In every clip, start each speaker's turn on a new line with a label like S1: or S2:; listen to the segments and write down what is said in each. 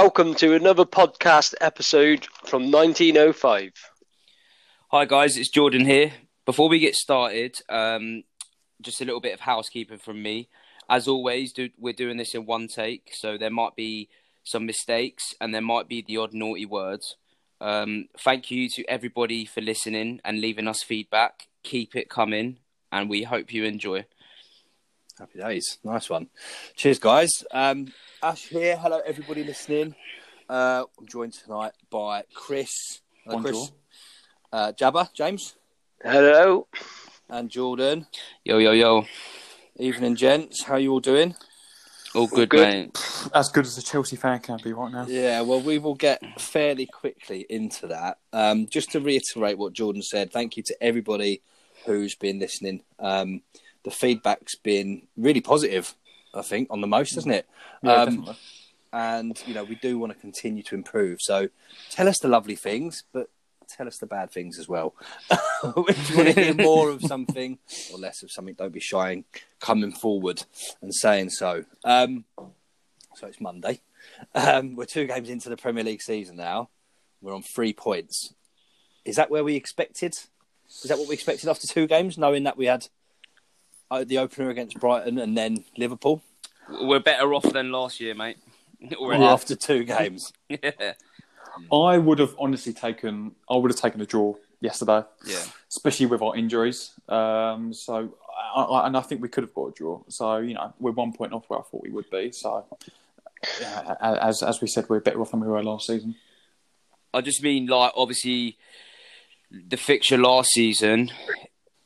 S1: Welcome to another podcast episode from 1905.
S2: Hi guys, it's Jordan here. Before we get started, um, just a little bit of housekeeping from me. As always, do, we're doing this in one take, so there might be some mistakes and there might be the odd naughty words. Um, thank you to everybody for listening and leaving us feedback. Keep it coming, and we hope you enjoy.
S3: Happy days. Nice one. Cheers, guys. Um, Ash here. Hello, everybody listening. Uh, I'm joined tonight by Chris. Hello, Chris. Uh, Jabba, James,
S1: Hello.
S3: and Jordan.
S2: Yo, yo, yo.
S3: Evening, gents. How you all doing?
S2: All good,
S1: good.
S2: mate.
S4: As good as a Chelsea fan can be right now.
S3: Yeah, well, we will get fairly quickly into that. Um, just to reiterate what Jordan said, thank you to everybody who's been listening. Um, the feedback's been really positive, I think, on the most, hasn't it?
S4: Yeah,
S3: Um,
S4: definitely.
S3: and you know we do want to continue to improve. So tell us the lovely things, but tell us the bad things as well. if you want to hear more of something or less of something, don't be shy in coming forward and saying so. Um, so it's Monday. Um, we're two games into the Premier League season now. We're on three points. Is that where we expected? Is that what we expected after two games, knowing that we had the opener against Brighton and then Liverpool?
S2: We're better off than last year, mate. Already.
S3: after two games?
S2: yeah.
S4: I would have honestly taken. I would have taken a draw yesterday,
S2: Yeah.
S4: especially with our injuries. Um, so, I, I, and I think we could have got a draw. So, you know, we're one point off where I thought we would be. So, yeah, as as we said, we're better off than we were last season.
S2: I just mean like obviously the fixture last season.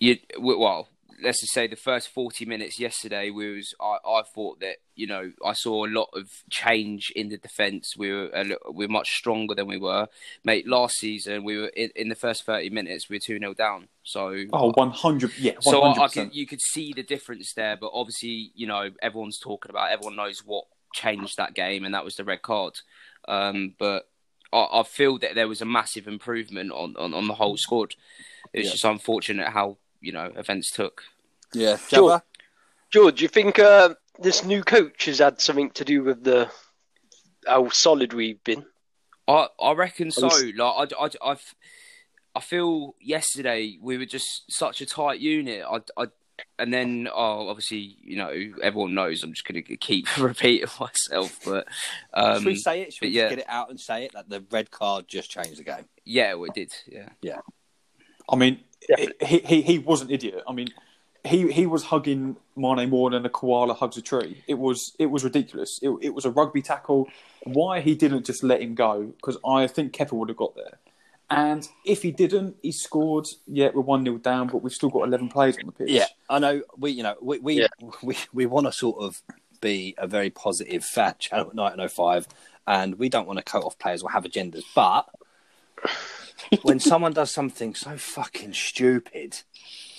S2: You well, let's just say the first forty minutes yesterday we was I, I thought that you know I saw a lot of change in the defence. We were a, we we're much stronger than we were, mate. Last season we were in, in the first thirty minutes we were two 0 down. So
S4: Oh, 100. Yeah, 100%.
S2: so I, I could, you could see the difference there, but obviously, you know, everyone's talking about. Everyone knows what changed that game, and that was the red card. Um, but I, I feel that there was a massive improvement on, on, on the whole squad. It's
S3: Yeah.
S2: just unfortunate how you know events took.
S3: Yeah,
S1: Sure.
S3: Jabba?
S1: George, do you think uh, this new coach has had something to do with the how solid we've been?
S2: I I reckon so. Like I, I, I, I feel yesterday we were just such a tight unit. I, I, and then oh, obviously you know everyone knows. I'm just going to keep repeating myself, but um,
S3: Should we say it? Should we just
S2: yeah.
S3: get it out and say it that the red card just changed the game?
S2: yeah, we did. Yeah, yeah,
S4: I mean,
S1: Definitely.
S4: he, he he was an idiot. I mean, he he was hugging Mane more than a koala hugs a tree. It was it was ridiculous. It, it was a rugby tackle. Why he didn't just let him go? Because I think Kepa would have got there. And if he didn't, he scored. Yeah, we're one 0 down, but we've still got eleven players on the pitch.
S3: Yeah, I know. We, you know, we we
S1: Yeah.
S3: we, we want to sort of be a very positive fan channel at night and 05, and we don't want to cut off players or have agendas. But when someone does something so fucking stupid,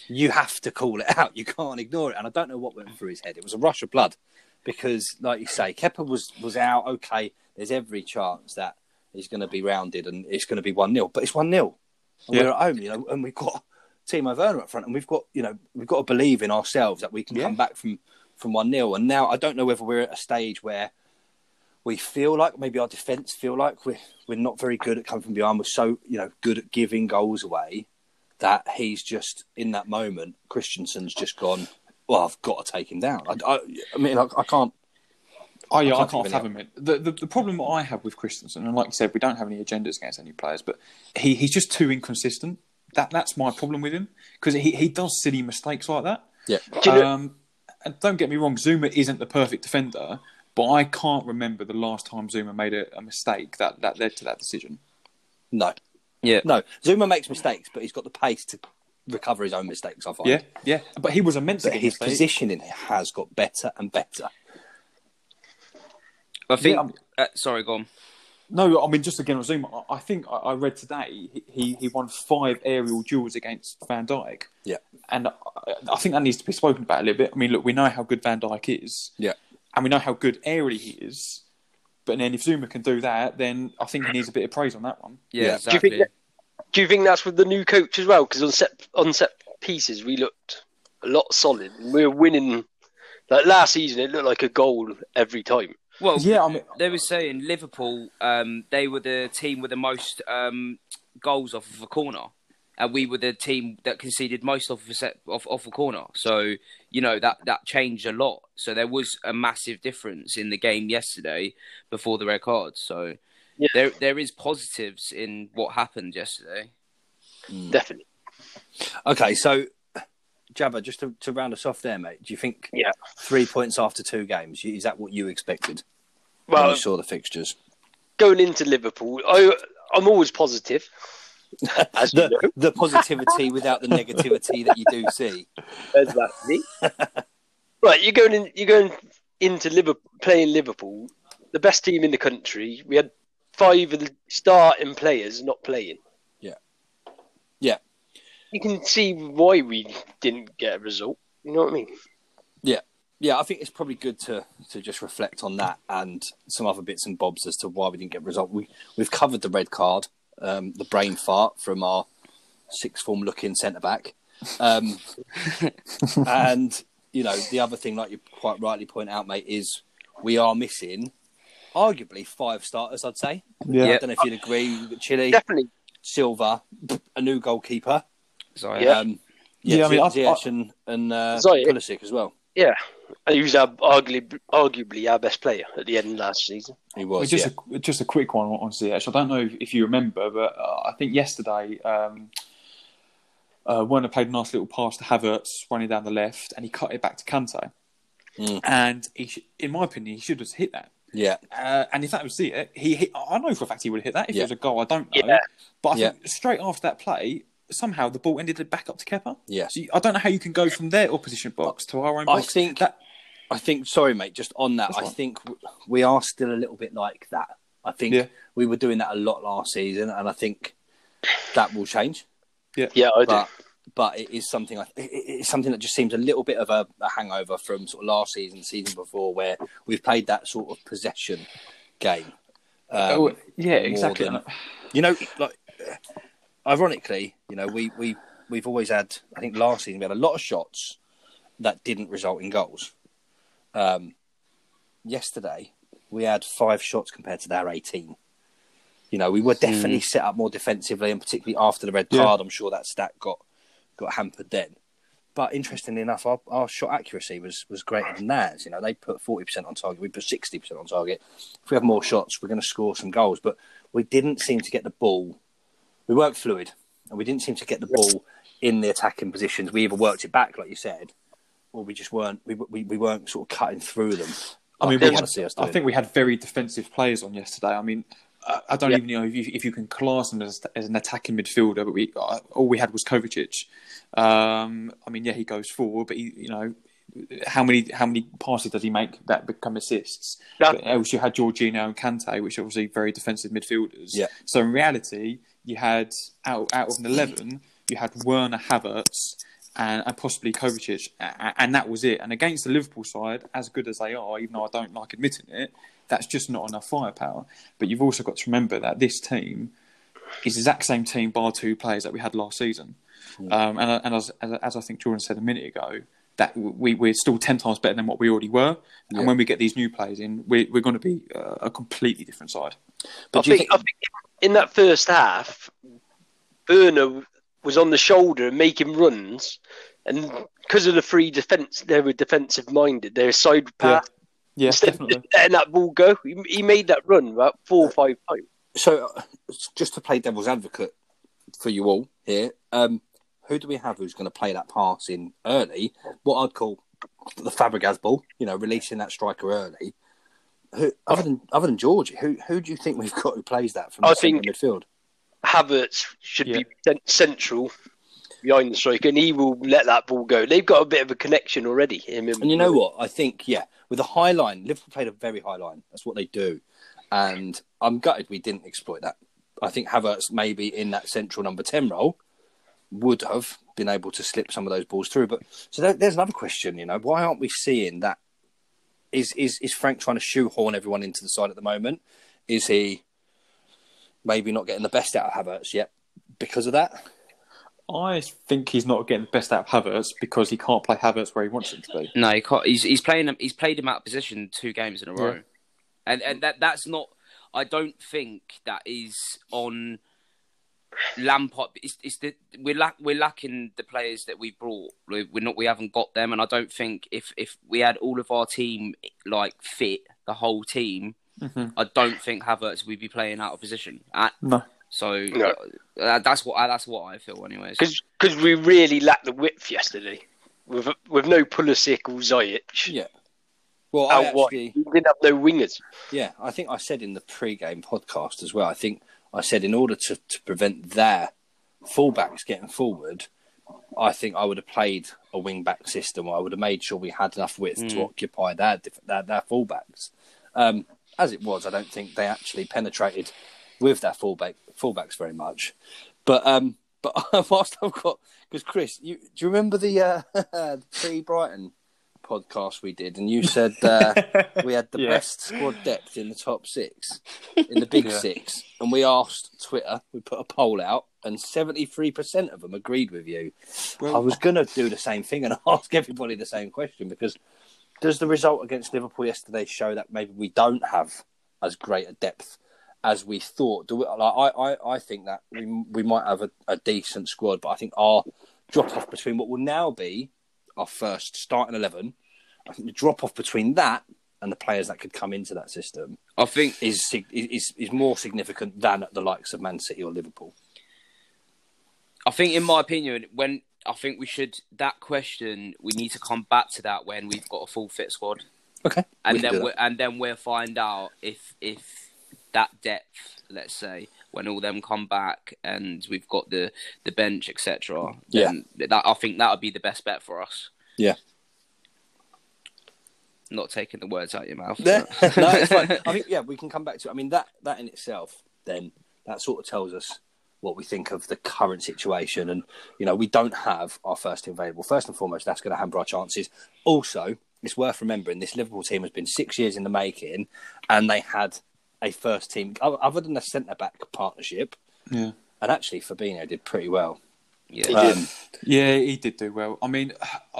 S3: you have to call it out. You can't ignore it. And I don't know what went through his head. It was a rush of blood because, like you say, Kepa was was out. Okay, there's every chance that he's going to be rounded and it's going to be one 0 but it's one 0
S4: Yeah.
S3: we're at home, you know, and we've got Timo Werner up front, and we've got, you know, we've got to believe in ourselves that we can
S4: Yeah.
S3: come back from from one 0 And now I don't know whether we're at a stage where we feel like maybe our defence feel like we're we're not very good at coming from behind. We're so you know good at giving goals away that he's just in that moment. Christensen's just gone. Well, I've got to take him down. I, I, I mean, I, I can't.
S4: Oh yeah, I
S3: can't
S4: can't
S3: think of
S4: fathom it. The, the the problem I have with Christensen, and like you said, we don't have any agendas against any players, but he, he's just too inconsistent. That that's my problem with him because he, he does silly mistakes like that.
S3: Yeah,
S1: Do you know-
S4: Um, and don't get me wrong, Zouma isn't the perfect defender, but I can't remember the last time Zouma made a, a mistake that, that led to that decision.
S3: no,
S2: yeah.
S3: no. Zouma makes mistakes, but he's got the pace to recover his own mistakes. I find.
S4: Yeah, yeah, but he was immense.
S3: But his
S4: mistakes.
S3: positioning has got better and better.
S2: I think.
S4: Yeah, I'm-
S2: uh, sorry, go on.
S4: No, I mean just again on Zouma. I I think I I read today he- he he won five aerial duels against Van Dijk.
S3: Yeah.
S4: and I, I think that needs to be spoken about a little bit. I mean, look, we know how good Van Dijk is.
S3: Yeah.
S4: And we know how good aerially he is. But then if Zouma can do that, then I think he needs a bit of praise on that one.
S2: Yeah,
S3: Yeah.
S1: Do you
S2: exactly.
S1: think that, do you think that's with the new coach as well? Because on set on set pieces we looked a lot solid. We were winning. Like last season, it looked like a goal every time.
S2: Well,
S4: Yeah, I mean,
S2: they were saying Liverpool, um, they were the team with the most um, goals off of a corner, and we were the team that conceded most off of a set, off, off a corner. So you know that that changed a lot. So there was a massive difference in the game yesterday before the red card. So
S1: Yeah.
S2: there there is positives in what happened yesterday. Hmm.
S1: Definitely.
S3: Okay, so Jabba, just to, to round us off there, mate. Do you think
S1: Yeah.
S3: three points after two games is that what you expected when
S1: Well,
S3: you saw the fixtures?
S1: going into Liverpool, I, I'm always positive. As you
S3: The,
S1: know.
S3: the positivity without the negativity that you do see.
S1: Exactly. right, you're going in. You're going into Liverpool, playing Liverpool, the best team in the country. We had five of the starting players not playing.
S3: Yeah. Yeah.
S1: You can see why we didn't get a result. You know what I mean?
S3: Yeah, yeah, I think it's probably good to to just reflect on that and some other bits and bobs as to why we didn't get a result. We we've covered the red card, um, the brain fart from our sixth form looking centre back, um, and you know the other thing, like you quite rightly point out, mate, is we are missing arguably five starters. I'd say.
S4: yeah.
S2: Yeah.
S3: I don't know if you'd agree. We've Chile,
S1: Definitely.
S3: Silva, a new goalkeeper.
S2: So
S1: Yeah.
S3: Um, yeah,
S4: Yeah, I mean, I-
S3: Ziyech and, and uh, Pulisic as well.
S1: Yeah. And he was our, arguably, arguably our best player at the end of last season.
S3: He was.
S4: just
S3: yeah.
S4: a just a quick one on Ziyech. I don't know if, if you remember, but uh, I think yesterday um, uh, Werner played a nice little pass to Havertz running down the left, and he cut it back to Kante.
S3: Mm.
S4: And he, sh- in my opinion, he should have hit that.
S3: yeah.
S4: Uh, and if that was it, he hit. I know for a fact he would have hit that. If
S3: Yeah.
S4: it was a goal, I don't know.
S1: Yeah.
S4: But I
S3: Yeah.
S4: think straight after that play, somehow the ball ended back up to Kepa.
S3: Yes.
S4: So you- I don't know how you can go from their opposition box to our own
S3: I
S4: box.
S3: think
S4: that
S3: I think, sorry, mate, just on that,
S4: That's
S3: I
S4: fine.
S3: think we are still a little bit like that. I think
S4: Yeah.
S3: we were doing that a lot last season, and I think that will change.
S1: Yeah, yeah, I do.
S3: But but it is something. I- it- it- It's something that just seems a little bit of a, a hangover from sort of last season, season before, where we've played that sort of possession game. Um,
S4: oh, yeah, exactly.
S3: than- you know, like ironically, you know, we we we've always had. I think last season we had a lot of shots that didn't result in goals. Um, yesterday we had five shots compared to their eighteen. You know, we were definitely set up more defensively, and particularly after the red
S4: Yeah.
S3: card, I'm sure that stat got got hampered then. But interestingly enough, our, our shot accuracy was was greater than theirs. You know, they put forty percent on target, we put sixty percent on target. If we have more shots, we're going to score some goals. But we didn't seem to get the ball. We weren't fluid, and we didn't seem to get the ball in the attacking positions. We either worked it back, like you said, or we just weren't. We we, we weren't sort of cutting through them.
S4: I mean, we had, I think we had very defensive players on yesterday. I mean, I, I don't
S1: Yeah.
S4: even know if you, if you can class him as, as an attacking midfielder, but we uh, all we had was Kovacic. Um, I mean, yeah, he goes forward, but he, you know, how many how many passes does he make that become assists?
S1: Yeah.
S4: But else you had Jorginho and Kante, which are obviously very defensive midfielders.
S3: Yeah.
S4: So in reality, you had out out of an eleven, you had Werner, Havertz, and, and possibly Kovacic, a- a- and that was it. And against the Liverpool side, as good as they are, even though I don't like admitting it, that's just not enough firepower. But you've also got to remember that this team is the exact same team, bar two players that we had last season. Um, and and as, as, as I think Jordan said a minute ago, that we, we're still 10 times better than what we already were.
S3: Yeah.
S4: And when we get these new players in, we're, we're going to be uh, a completely different side.
S3: But
S1: I
S3: do you
S1: think, I think in that first half, Werner was on the shoulder and making runs, and because of the free defense, they were defensive minded. Their side pass
S4: Yeah,
S1: instead
S4: definitely.
S1: of letting that ball go, he, he made that run about four or five times.
S3: So, uh, just to play devil's advocate for you all here, um, who do we have who's going to play that pass in early? What I'd call the Fabregas ball, you know, releasing that striker early. Who, other than other than Georgie, who who do you think we've got who plays that from the
S1: I think-
S3: midfield?
S1: Havertz should
S4: Yeah.
S1: be central behind the striker, and he will let that ball go. They've got a bit of a connection already. Him
S3: And you know what? I think yeah, with a high line, Liverpool played a very high line. That's what they do, and I'm gutted we didn't exploit that. I think Havertz maybe in that central number ten role would have been able to slip some of those balls through. But so there, there's another question. You know, why aren't we seeing that? Is is is Frank trying to shoehorn everyone into the side at the moment? Is he maybe not getting the best out of Havertz yet because of that?
S4: I think he's not getting the best out of Havertz because he can't play Havertz where he wants him to be.
S2: No, he can't, he's he's playing him. He's played him out of position two games in a row. and and that that's not. I don't think that is on Lampard. It's, it's the we're lack we're lacking the players that we brought. We're we're not. We haven't got them, and I don't think if if we had all of our team like fit, the whole team,
S4: Mhm.
S2: I don't think Havertz would be playing out of position. Uh,
S4: No.
S2: so
S1: No.
S2: uh, that's what I, that's what I feel, anyways.
S1: Because we really lacked the width yesterday. With with no Pulisic or Ziyech.
S3: Yeah. Well, I actually,
S1: We didn't have no wingers.
S3: yeah, I think I said in the pre-game podcast as well. I think I said in order to, to prevent their fullbacks getting forward, I think I would have played a wing-back system. I would have made sure we had enough width to
S2: Mm.
S3: occupy their their, their fullbacks. Um, as it was, I don't think they actually penetrated with their fullback fullbacks very much. But um, but whilst I've got because Chris, you, do you remember the uh, the pre-Brighton podcast we did, and you said uh, we had the
S4: Yeah.
S3: best squad depth in the top six, in the big
S4: Yeah.
S3: six, and we asked Twitter, we put a poll out, and seventy-three percent of them agreed with you. I was going to do the same thing and ask everybody the same question because does the result against Liverpool yesterday show that maybe we don't have as great a depth as we thought? Do we, like, I, I, I think that we we might have a, a decent squad, but I think our drop off between what will now be our first starting eleven, I think the drop off between that and the players that could come into that system
S2: I think
S3: is is is more significant than at the likes of Man City or Liverpool.
S2: I think, in my opinion, when I think we should that question, we need to come back to that when we've got a full fit squad,
S3: Okay,
S2: and then and then we'll find out if if that depth, let's say, when all them come back and we've got the the bench, etc. Then that I think that would be the best bet for us.
S3: Yeah.
S2: Not taking the words out of your mouth.
S3: no, it's fine. I think yeah, we can come back to. It. I mean that that in itself, then that sort of tells us what we think of the current situation, and you know we don't have our first team available. First and foremost, that's going to hamper our chances. Also, it's worth remembering this Liverpool team has been six years in the making, and they had a first team other than the centre back partnership,
S4: Yeah.
S3: and actually Fabinho did pretty well.
S2: yeah.
S1: He did.
S3: Um,
S4: Yeah, he did do well. I mean,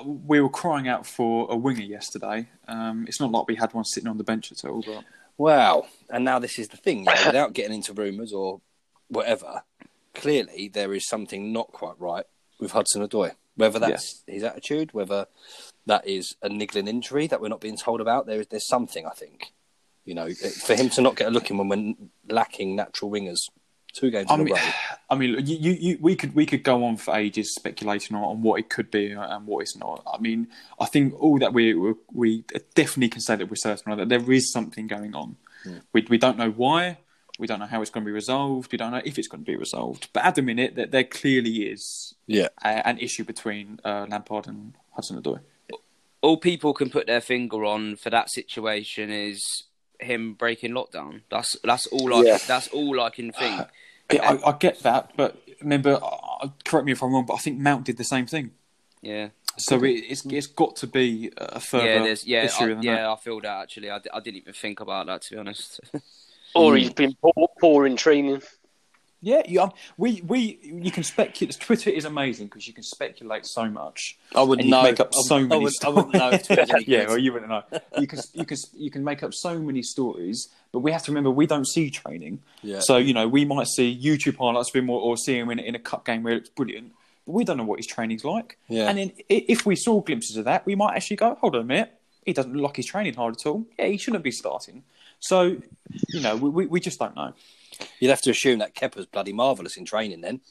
S4: we were crying out for a winger yesterday. Um, it's not like we had one sitting on the bench at all, but
S3: Wow. And now this is the thing, you know, without getting into rumours or whatever, clearly there is something not quite right with Hudson Odoi. Whether that's his attitude, whether that is a niggling injury that we're not being told about, there is there's something, I think. You know, for him to not get a look in when we're lacking natural wingers two games
S4: I
S3: in
S4: mean,
S3: a row.
S4: I mean, you, you, we could we could go on for ages speculating on, on what it could be and what it's not. I mean, I think all that we we, we definitely can say that we're certain that there is something going on. Hmm. We we don't know why. We don't know how it's going to be resolved. We don't know if it's going to be resolved. But at the minute, that there clearly is
S3: Yeah.
S4: a, an issue between uh, Lampard and Hudson Odoi.
S2: all people can put their finger on for that situation is him breaking lockdown. That's that's all I
S1: Yeah.
S2: that's all I can think.
S4: Yeah, I, I get that, but remember, uh, correct me if I'm wrong, but I think Mount did the same thing.
S2: Yeah,
S4: So it, it's it's got to be a further
S2: yeah, yeah,
S4: issue
S2: I,
S4: than
S2: yeah.
S4: that.
S2: I feel that actually. I, I didn't even think about that to be honest.
S1: Or he's been poor, poor in training.
S4: Yeah, you, we we you can speculate. Twitter is amazing because you can speculate so much.
S3: I would
S4: And you
S3: know.
S4: make up so
S3: I,
S4: many
S3: I, would, I wouldn't know if Twitter's any
S4: yeah,
S3: good.
S4: well, you wouldn't know. You can you can you can make up so many stories, but we have to remember we don't see training.
S3: Yeah.
S4: So you know we might see YouTube highlights of him or, or see him in, in a cup game where it's brilliant, but we don't know what his training's like.
S3: Yeah.
S4: And then i- if we saw glimpses of that, we might actually go, hold on a minute, he doesn't look like he's training hard at all. Yeah, he shouldn't be starting. So you know we, we, we just don't know.
S3: You'd have to assume that Kepa's bloody marvellous in training then.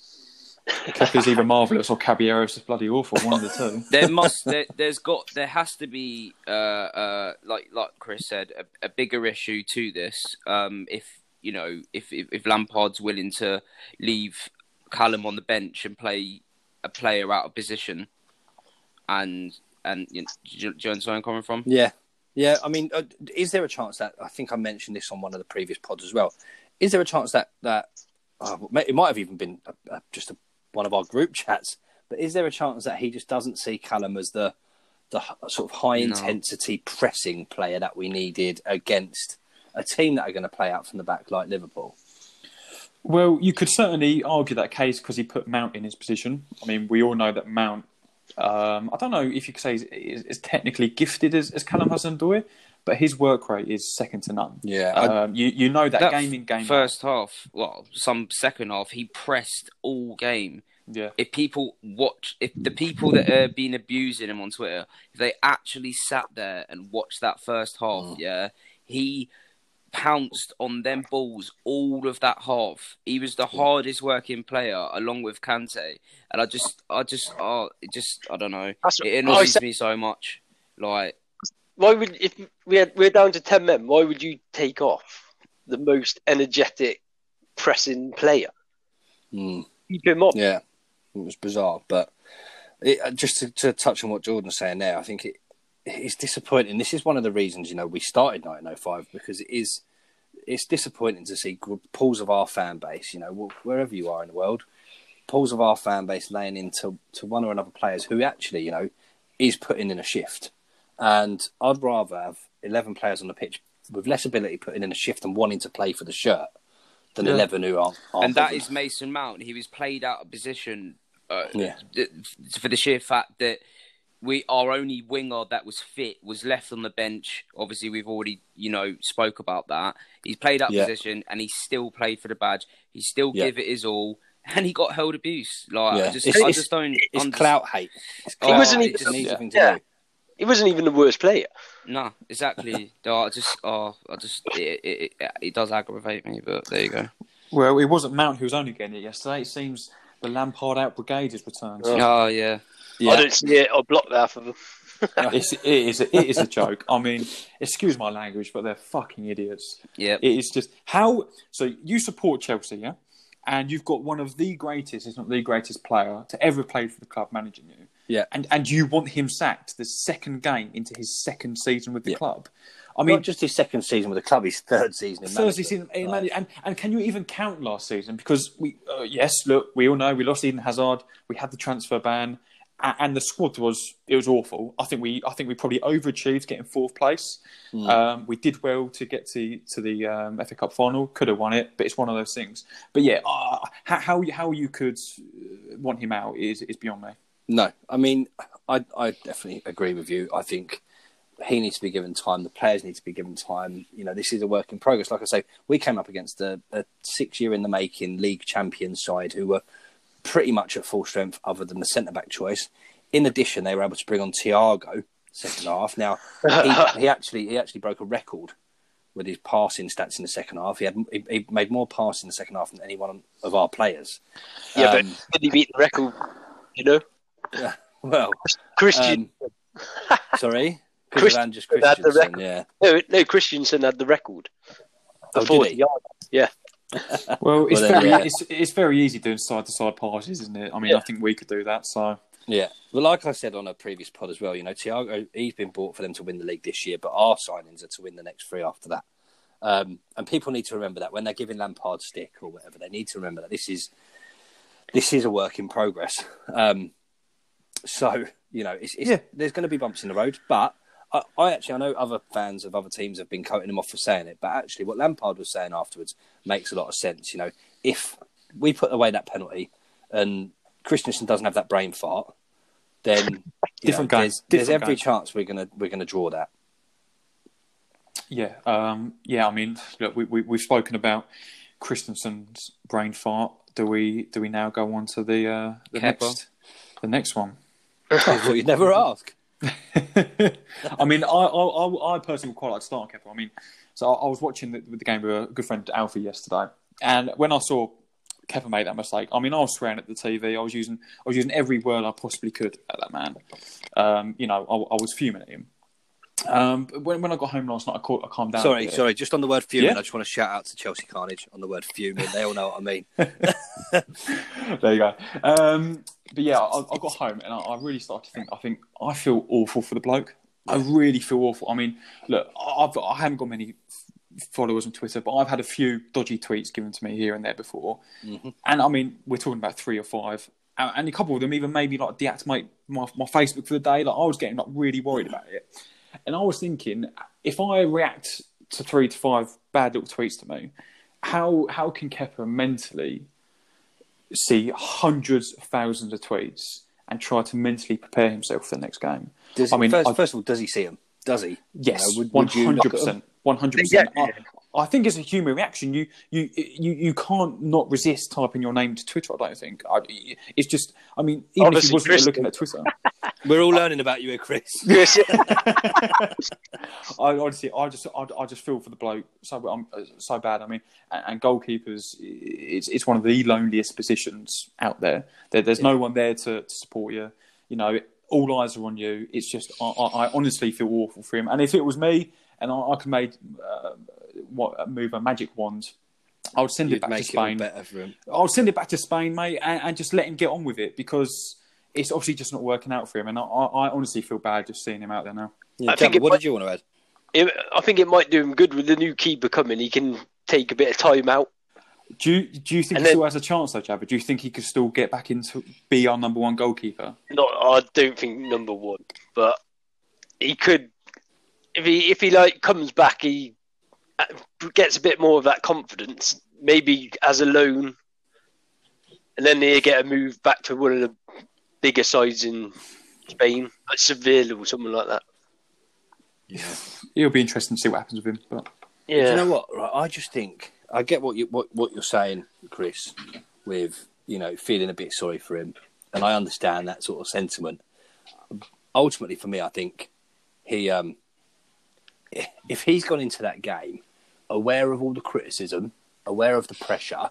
S4: Kepa's either marvelous or Caballero's is bloody awful. One of the two.
S2: there must there, there's got there has to be uh uh like like Chris said a, a bigger issue to this. Um, if you know if, if if Lampard's willing to leave Callum on the bench and play a player out of position, and and you know, do, you, do you understand where I'm coming from?
S3: Yeah, yeah. I mean, uh, is there a chance that I think I mentioned this on one of the previous pods as well? Is there a chance that that uh, it might have even been a, a, just a, one of our group chats? But is there a chance that he just doesn't see Callum as the the sort of high
S2: No.
S3: intensity pressing player that we needed against a team that are going to play out from the back like Liverpool?
S4: Well, you could certainly argue that case because he put Mount in his position. I mean, we all know that Mount. Um, I don't know if you could say is, is, is technically gifted as, as Callum Hudson-Odoi, but his work rate is second to none.
S3: Yeah, I-
S4: Um, you you know that,
S2: That
S4: game in game out.
S2: First half, well, some second half, he pressed all game.
S4: Yeah,
S2: If people watch, if the people that are been abusing him on Twitter, if they actually sat there and watched that first half,
S3: Mm.
S2: yeah, he pounced on them balls all of that half. He was the hardest working player along with Kante, and I just, I just, oh, it just, I don't know,
S1: That's
S2: it annoys
S1: said.
S2: me so much. Like,
S1: Why would if we had we're down to ten men? Why would you take off the most energetic pressing player?
S3: Mm.
S1: Keep him on.
S3: Yeah, it was bizarre. But it, uh, just to, to touch on what Jordan's saying there, I think it it's disappointing. This is one of the reasons you know we started 1905 because it is it's disappointing to see pools of our fan base, you know, wherever you are in the world, pools of our fan base laying into to one or another players who actually you know is putting in a shift. And I'd rather have 11 players on the pitch with less ability putting in a shift and wanting to play for the shirt than
S4: Yeah.
S3: 11 who aren't. aren't
S2: and that
S3: bothered.
S2: is Mason Mount. He was played out of position uh,
S3: Yeah.
S2: for the sheer fact that we our only winger that was fit was left on the bench. Obviously, we've already you know spoke about that. He's played out of
S3: Yeah.
S2: position and he still played for the badge. He still
S3: Yeah.
S2: gave it his all, and he got held abuse. Like
S3: Yeah.
S2: I just,
S3: It's-
S2: I
S3: it's-
S2: just don't.
S3: It's
S2: under-
S3: clout hate. It's
S2: He
S3: clout
S1: wasn't
S3: hate.
S1: even-
S3: It's an
S4: yeah.
S3: thing to
S1: Yeah. He wasn't even the worst player.
S2: No, exactly. No, I just, oh, I just, it, it, it, it does aggravate me. But there you go.
S4: well, it wasn't Mount who was only getting it yesterday. It seems the Lampard out brigade has returned.
S1: Oh.
S2: Oh yeah.
S3: Yeah.
S1: I don't see it. I'll block that for them.
S4: It's, it is a, it is a joke. I mean, excuse my language, but they're fucking idiots.
S2: Yeah.
S4: It is just how. So you support Chelsea, yeah, and you've got one of the greatest, if not the greatest player to ever play for the club managing you.
S3: Yeah.
S4: and and you want him sacked the second game into his second season with the
S3: Yeah.
S4: club. I
S3: I mean,
S4: mean,
S3: not just his second season with the club, his third season in
S4: Thursday
S3: management.
S4: season, in
S3: Like,
S4: Man- and and can you even count last season? Because we, uh, yes, look, we all know we lost Eden Hazard, we had the transfer ban, and, the squad was it was awful. I think we I think we probably overachieved getting fourth place.
S3: Hmm.
S4: Um, we did well to get to to the um, FA Cup final, could have won it, but it's one of those things. But yeah, uh, how how you- how you could uh, want him out is is beyond me.
S3: No, I mean, I I definitely agree with you. I think he needs to be given time. The players need to be given time. You know, this is a work in progress. Like I say, we came up against a, a six-year in the making league champion side who were pretty much at full strength, other than the centre back choice. In addition, they were able to bring on Thiago second half. Now he, he actually he actually broke a record with his passing stats in the second half. He had he, he made more passes in the second half than any one of our players.
S1: Yeah,
S3: Um,
S1: but did he beat the record? You know,
S3: well,
S1: Christian.
S3: um, sorry,
S1: Christian
S3: just
S1: had the record.
S3: Yeah,
S1: no, no, Christensen had the record.
S3: Oh, did he?
S1: Thiago. Yeah.
S4: Well, it's
S3: Well,
S4: very
S3: yeah.
S4: it's, it's very easy doing side to side passes, isn't it? I mean,
S1: Yeah.
S4: I think we could do that. So
S3: yeah. Well, like I said on a previous pod as well, you know, Thiago he's been bought for them to win the league this year, but our signings are to win the next three after that. Um, and people need to remember that when they're giving Lampard stick or whatever, they need to remember that this is this is a work in progress. Um, so you know, it's, it's,
S4: Yeah.
S3: there's going to be bumps in the road, but I, I actually I know other fans of other teams have been coating him off for saying it, but actually what Lampard was saying afterwards makes a lot of sense. You know, if we put away that penalty and Christensen doesn't have that brain fart, then
S4: Different
S3: know,
S4: game.
S3: There's, there's every
S4: game.
S3: chance we're gonna we're gonna draw that.
S4: Yeah, um, yeah. I mean, look, we, we we've spoken about Christensen's brain fart. Do we do we now go on to the uh, the
S2: Kepa.
S4: next the next one?
S3: well, you never ask.
S4: I mean, I, I I personally quite like to start Kepa. I mean, so I, I was watching the, the game with a good friend Alfie yesterday, and when I saw Kepa make that mistake, I mean, I was swearing at the TV. I was using I was using every word I possibly could at that man. Um, you know, I, I was fuming at him. Um, when when I got home last night, I, caught, I calmed down.
S3: Sorry, sorry. Just on the word fuming,
S4: Yeah.
S3: I just want to shout out to Chelsea Carnage on the word fuming. They all know what I mean.
S4: there you go. Um, but yeah, I, I got home and I, I really started to think. I think I feel awful for the bloke. I really feel awful. I mean, look, I've I haven't got many followers on Twitter, but I've had a few dodgy tweets given to me here and there before. And I mean, we're talking about three or five, and, a couple of them even maybe like deactivate my, my Facebook for the day. Like I was getting like really worried about it, and I was thinking if I react to three to five bad little tweets to me, how how can Kepa mentally see hundreds of thousands of tweets and try to mentally prepare himself for the next game?
S3: Does
S4: I mean,
S3: first,
S4: I-
S3: first of all, does he see them? Does he?
S4: Yes,
S3: You know, would-
S4: one
S3: would you look
S4: hundred percent, one hundred percent.
S1: Exactly.
S4: I think it's a human reaction. You, you, you, you can't not resist typing your name to Twitter. I don't think. I, it's just. I mean, even
S1: Obviously,
S4: if you wasn't
S1: Chris-
S4: looking at Twitter,
S3: We're all learning about you, here, Chris.
S1: Yes,
S4: I honestly, I just, I, I just feel for the bloke so, um, so bad. I mean, and, and goalkeepers, it's, it's one of the loneliest positions out there. there there's no one there to, to support you. You know, all eyes are on you. It's just, I, I, I honestly feel awful for him. And if it was me, and I, I could make uh, what move a magic wand, I would send it
S3: You'd
S4: back to
S3: make it all
S4: Spain.
S3: better for him.
S4: I'll send it back to Spain, mate, and, and just let him get on with it because it's obviously just not working out for him. And I, I honestly feel bad just seeing him out there now.
S3: Yeah,
S1: I think
S3: Gavin,
S1: it
S3: what
S1: might-
S3: did you want to add?
S1: it, I think it might do him good with the new keeper coming. He can take a bit of time out.
S4: Do you, do you think
S1: And
S4: he
S1: then-
S4: still has a chance, though, Jabba? Do you think he could still get back into be our number one goalkeeper?
S1: Not, I don't think number one, but he could. If he if he like comes back, he uh, gets a bit more of that confidence. Maybe as a loan, and then he get a move back to one of the bigger sides in Spain, like Seville or something like that.
S4: Yeah, it'll be interesting to see what happens with him. But
S3: Do
S1: Yeah,
S3: you know what? Right, I just think I get what you what, what you're saying, Chris, with you know feeling a bit sorry for him, and I understand that sort of sentiment. Ultimately, for me, I think he, um, if he's gone into that game aware of all the criticism, aware of the pressure,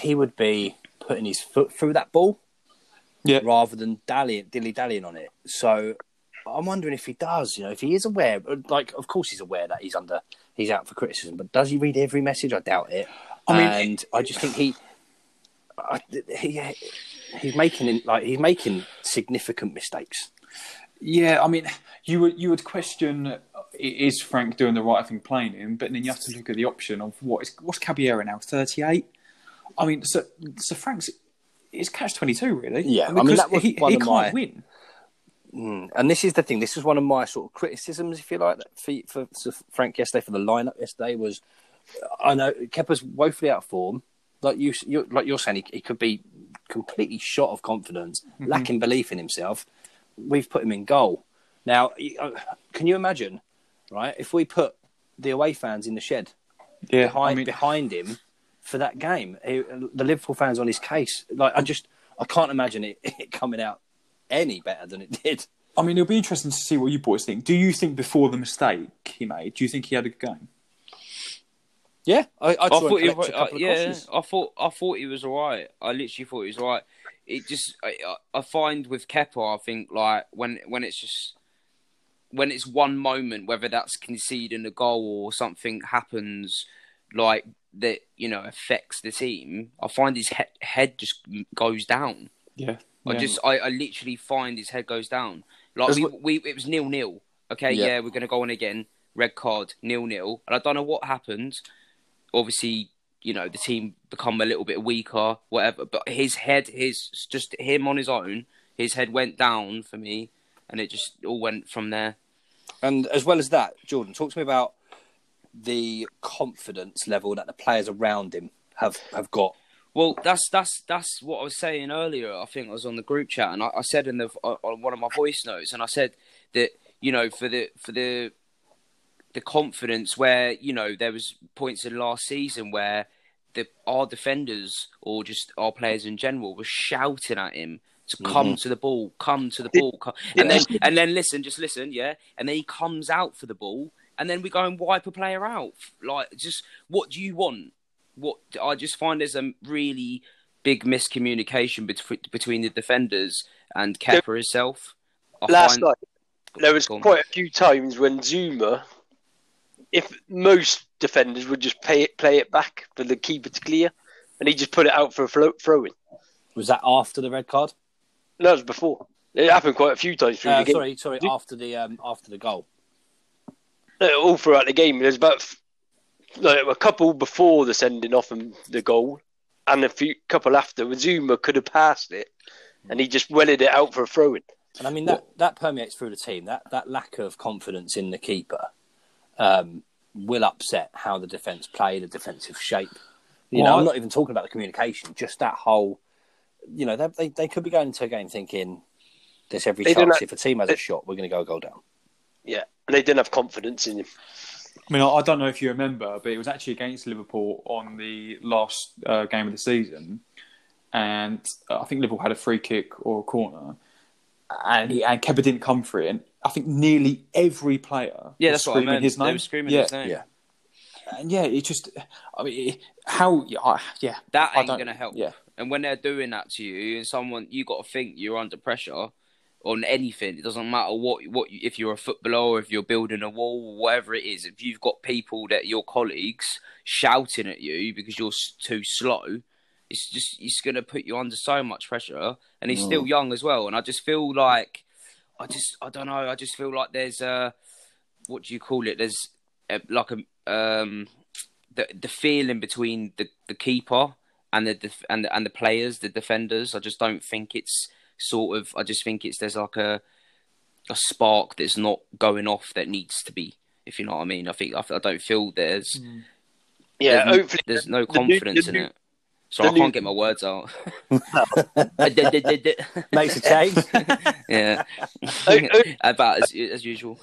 S3: he would be putting his foot through that ball
S4: yeah,
S3: rather than dallying, dilly dallying on it. So I'm wondering if he does. You know, if he is aware, like, of course he's aware that he's under, he's out for criticism. But does he read every message? I doubt it.
S4: I mean-
S3: and I just think he, I, he, he's making like he's making significant mistakes.
S4: Yeah. I mean, you would you would question is Frank doing the right thing playing him? But then you have to look at the option of what is what's Caballero now thirty eight. I mean, so so Frank's it's catch twenty two really.
S3: Yeah, I mean,
S4: because
S3: that was
S4: he, he can't
S3: my-
S4: win.
S3: Mm. And this is the thing. This is one of my sort of criticisms, if you like, for for, for Frank yesterday for the lineup yesterday was. I know Kepa's woefully out of form. Like you, you like you're saying, he, he could be completely shot of confidence,
S4: Mm-hmm.
S3: lacking belief in himself. We've put him in goal. Now, uh, can you imagine, right? If we put the away fans in the shed
S4: Yeah,
S3: behind
S4: I mean,
S3: behind him for that game, he, the Liverpool fans on his case. Like I just, I can't imagine it, it coming out any better than it did.
S4: I mean, it'll be interesting to see what you boys think. Do you think before the mistake he made, do you think he had a good game?
S3: Yeah, I, I,
S2: I thought he,
S3: a
S2: uh,
S3: couple of
S2: yeah,
S3: crosses.
S2: I thought I thought he was alright. I literally thought he was alright. It just I, I find with Kepa, I think like when when it's just when it's one moment, whether that's conceding a goal or something happens like that, you know, affects the team. I find his he- head just goes down.
S4: Yeah,
S2: I
S4: yeah.
S2: just I, I literally find his head goes down. Like we, we it was nil nil. Okay,
S3: Yeah.
S2: yeah. we're gonna go on again. Red card, nil nil. And I don't know what happened. Obviously, you know, the team become a little bit weaker, whatever. But his head, his just him on his own, his head went down for me, and it just all went from there.
S3: And as well as that, Jordan, talk to me about the confidence level that the players around him have have got.
S2: Well, that's that's that's what I was saying earlier. I think I was on the group chat, and I, I said in the on one of my voice notes, and I said that you know for the for the the confidence where you know there was points in last season where the our defenders or just our players in general were shouting at him to mm-hmm. come to the ball, come to the ball, come. and then and then listen, just listen, yeah, and then he comes out for the ball, and then we go and wipe a player out. Like, just what do you want? What I just find there's a really big miscommunication between between the defenders and Kepa himself. I
S1: last
S2: find-
S1: night there was quite a few times when Zouma, if most defenders would just pay it, play it back for the keeper to clear, and he just put it out for a float throw in.
S3: Was that after the red card?
S1: No, it was before. It happened quite a few times through
S3: Uh,
S1: the game.
S3: sorry, sorry, after the um, after the goal.
S1: All throughout the game. There's about like a couple before the sending off and the goal, and a few couple after. Zouma could have passed it, and he just wellied it out for a throw in.
S3: And I mean that that permeates through the team. That that lack of confidence in the keeper um, will upset how the defence play, the defensive shape. You know, I'm not even talking about the communication. Just that whole, you know, they they, they could be going into a game thinking there's every
S1: They don't
S3: chance
S1: know-
S3: if a team has a shot, we're going to go a goal down.
S1: Yeah, and they didn't have confidence in him.
S4: I mean, I, I don't know if you remember, but it was actually against Liverpool on the last uh, game of the season, and uh, I think Liverpool had a free kick or a corner, and he, and Kepa didn't come for it. I think nearly every player
S2: Yeah, that's what I meant.
S4: his
S2: They were screaming
S4: yeah,
S2: his name.
S3: Yeah.
S4: and yeah, it just, I mean, it- how, yeah,
S2: That ain't gonna help.
S4: Yeah,
S2: And when they're doing that to you, and someone you got to think you're under pressure on anything. It doesn't matter what what if you're a footballer or if you're building a wall, whatever it is. If you've got people that your colleagues shouting at you because you're too slow, it's just it's gonna put you under so much pressure. And he's still mm. young as well. And I just feel like I just I don't know. I just feel like there's a what do you call it? There's a, like a um the the feeling between the the keeper and the def- and the, and the players, the defenders. I just don't think it's sort of. I just think it's there's like a a spark that's not going off that needs to be. If you know what I mean. I think I, I don't feel there's
S1: Yeah,
S2: there's,
S1: hopefully
S2: there's no
S1: the new-
S2: confidence
S1: the
S2: in it. So
S1: the
S2: I
S1: new-
S2: can't get my words out.
S3: Makes a change.
S2: yeah, about as as usual.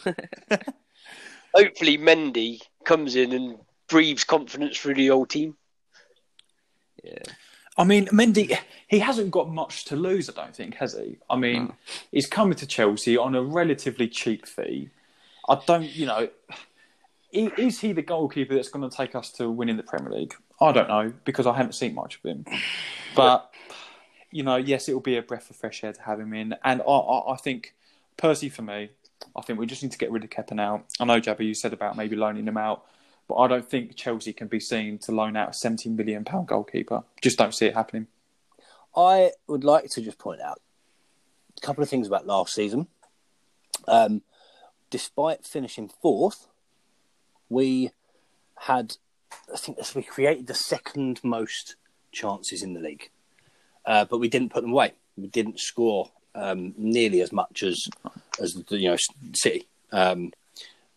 S1: hopefully Mendy comes in and breathes confidence through the old team. Yeah.
S4: I mean, Mendy, he hasn't got much to lose, I don't think, has he? I mean,
S2: No.
S4: he's coming to Chelsea on a relatively cheap fee. I don't, you know, i- is he the goalkeeper that's going to take us to winning the Premier League? I don't know because I haven't seen much of him. But, you know, yes, it will be a breath of fresh air to have him in. And I, I, I think, Percy, for me, I think we just need to get rid of Kepa now. I know, Jabba, you said about maybe loaning him out. But I don't think Chelsea can be seen to loan out a £17 million goalkeeper. Just don't see it happening.
S3: I would like to just point out a couple of things about last season. Um, despite finishing fourth, we had, I think, we created the second most chances in the league, uh, but we didn't put them away. We didn't score um, nearly as much as as the, you know City um,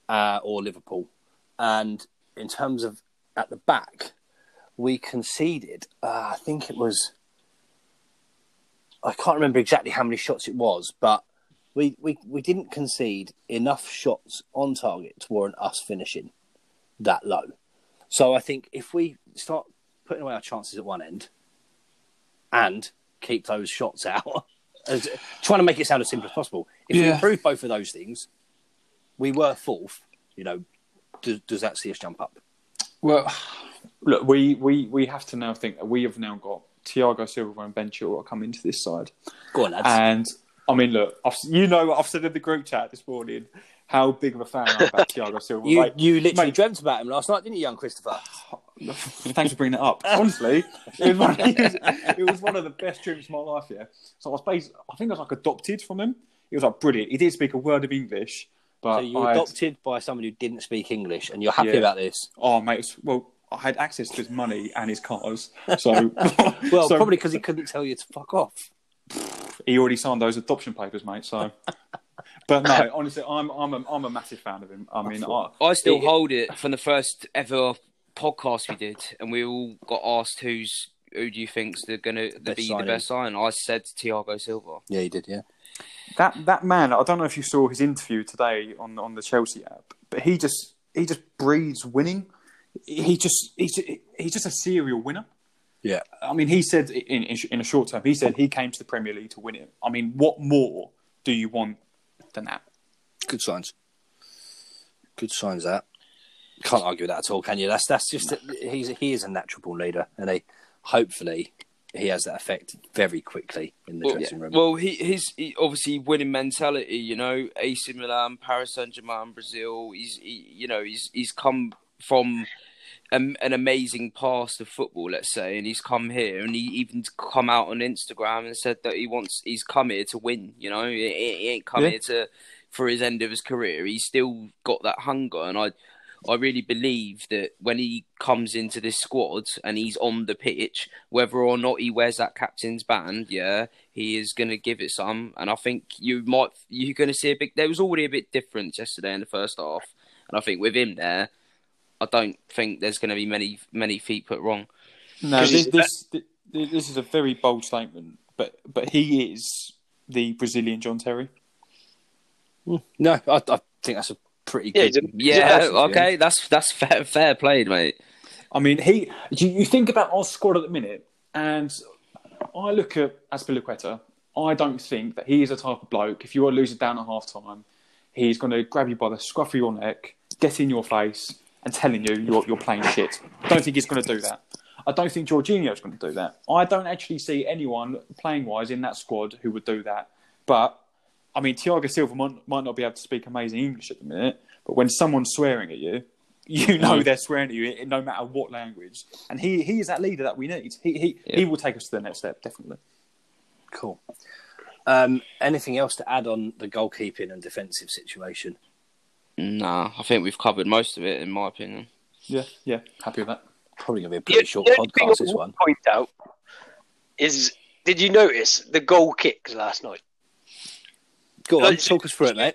S3: uh, or Liverpool. And in terms of at the back, we conceded. Uh, I think it was. I can't remember exactly how many shots it was, but we, we, we didn't concede enough shots on target to warrant us finishing that low. So I think if we start putting away our chances at one end and keep those shots out, as, trying to make it sound as simple as possible, if we improve both of those things, we were fourth. You know, does, does that see us jump up?
S4: Well, look, we, we, we have to now think that we have now got Thiago Silva and Ben Chilwell coming into this side.
S3: Go on, lads.
S4: And I mean, look, I've, you know, what I've said in the group chat this morning how big of a fan I am about Thiago Silva.
S3: you
S4: Like,
S3: you literally
S4: mate,
S3: dreamt about him last night, didn't you, young Christopher?
S4: Thanks for bringing it up. Honestly, it was, one, it, was, it was one of the best trips of my life. Yeah. So I was based, I think I was like adopted from him. It was like brilliant. He did speak a word of English, but
S3: So you were
S4: I had-
S3: adopted by someone who didn't speak English, and you're happy
S4: Yeah.
S3: about this?
S4: oh mate, well, I had access to his money and his cars, so
S3: Well,
S4: so
S3: probably because he couldn't tell you to fuck off.
S4: he already signed those adoption papers, mate. So, but no, honestly, I'm I'm a, I'm a massive fan of him. I mean, I,
S2: I still
S4: it-
S2: hold it from the first ever podcast we did, and we all got asked who's who do you think's the gonna
S3: Best
S2: be
S3: signing.
S2: the best sign. I said Thiago Silva.
S3: Yeah, he did. Yeah.
S4: that that man. I don't know if you saw his interview today on on the Chelsea app, but he just he just breathes winning. He just he's he's just a serial winner.
S3: Yeah.
S4: I mean, he said in in, in a short term, he said he came to the Premier League to win it. I mean, what more do you want than that?
S3: Good signs. Good signs. That can't argue with that at all, can you? That's that's just he's he is a natural born leader, and he hopefully he has that effect very quickly in the
S2: Well,
S3: dressing room.
S2: well, he his he, obviously winning mentality. You know, AC Milan, Paris Saint Germain, Brazil. He's he, you know he's he's come from an, an amazing past of football, let's say, and he's come here and he even come out on Instagram and said that he wants he's come here to win. You know, he, he ain't come
S4: Yeah.
S2: here to for his end of his career. He's still got that hunger, and I. I really believe that when he comes into this squad and he's on the pitch, whether or not he wears that captain's band, yeah, he is going to give it some. And I think you might you're going to see a big. There was already a bit difference yesterday in the first half, and I think with him there, I don't think there's going to be many many feet put wrong.
S4: No, this, this this is a very bold statement, but but he is the Brazilian John Terry. Hmm.
S3: no, I, I think that's a pretty
S1: Yeah,
S3: good.
S2: Yeah,
S1: Yeah,
S2: okay, that's that's fair, fair played, mate.
S4: I mean, he. You, you think about our squad at the minute, and I look at Azpilicueta. I don't think that he is the type of bloke. If you are losing down at half time, he's going to grab you by the scruff of your neck, get in your face, and telling you you're, you're playing shit. I don't think he's going to do that. I don't think Jorginho's going to do that. I don't actually see anyone playing wise in that squad who would do that. But I mean, Thiago Silva might, might not be able to speak amazing English at the minute, but when someone's swearing at you, you know they're swearing at you no matter what language. And he, he is that leader that we need. He he,
S2: Yeah.
S4: he will take us to the next step, definitely.
S3: Cool. Um, anything else to add on the goalkeeping and defensive situation?
S2: Nah, I think we've covered most of it, in my opinion.
S4: Yeah, yeah, happy with that.
S3: Probably going to be a
S1: The-
S3: pretty short
S1: the
S3: podcast. This
S1: would
S3: one.
S1: Point out is, did you notice the goal kicks last night?
S3: Go on,
S1: Like-
S3: talk us through it, mate.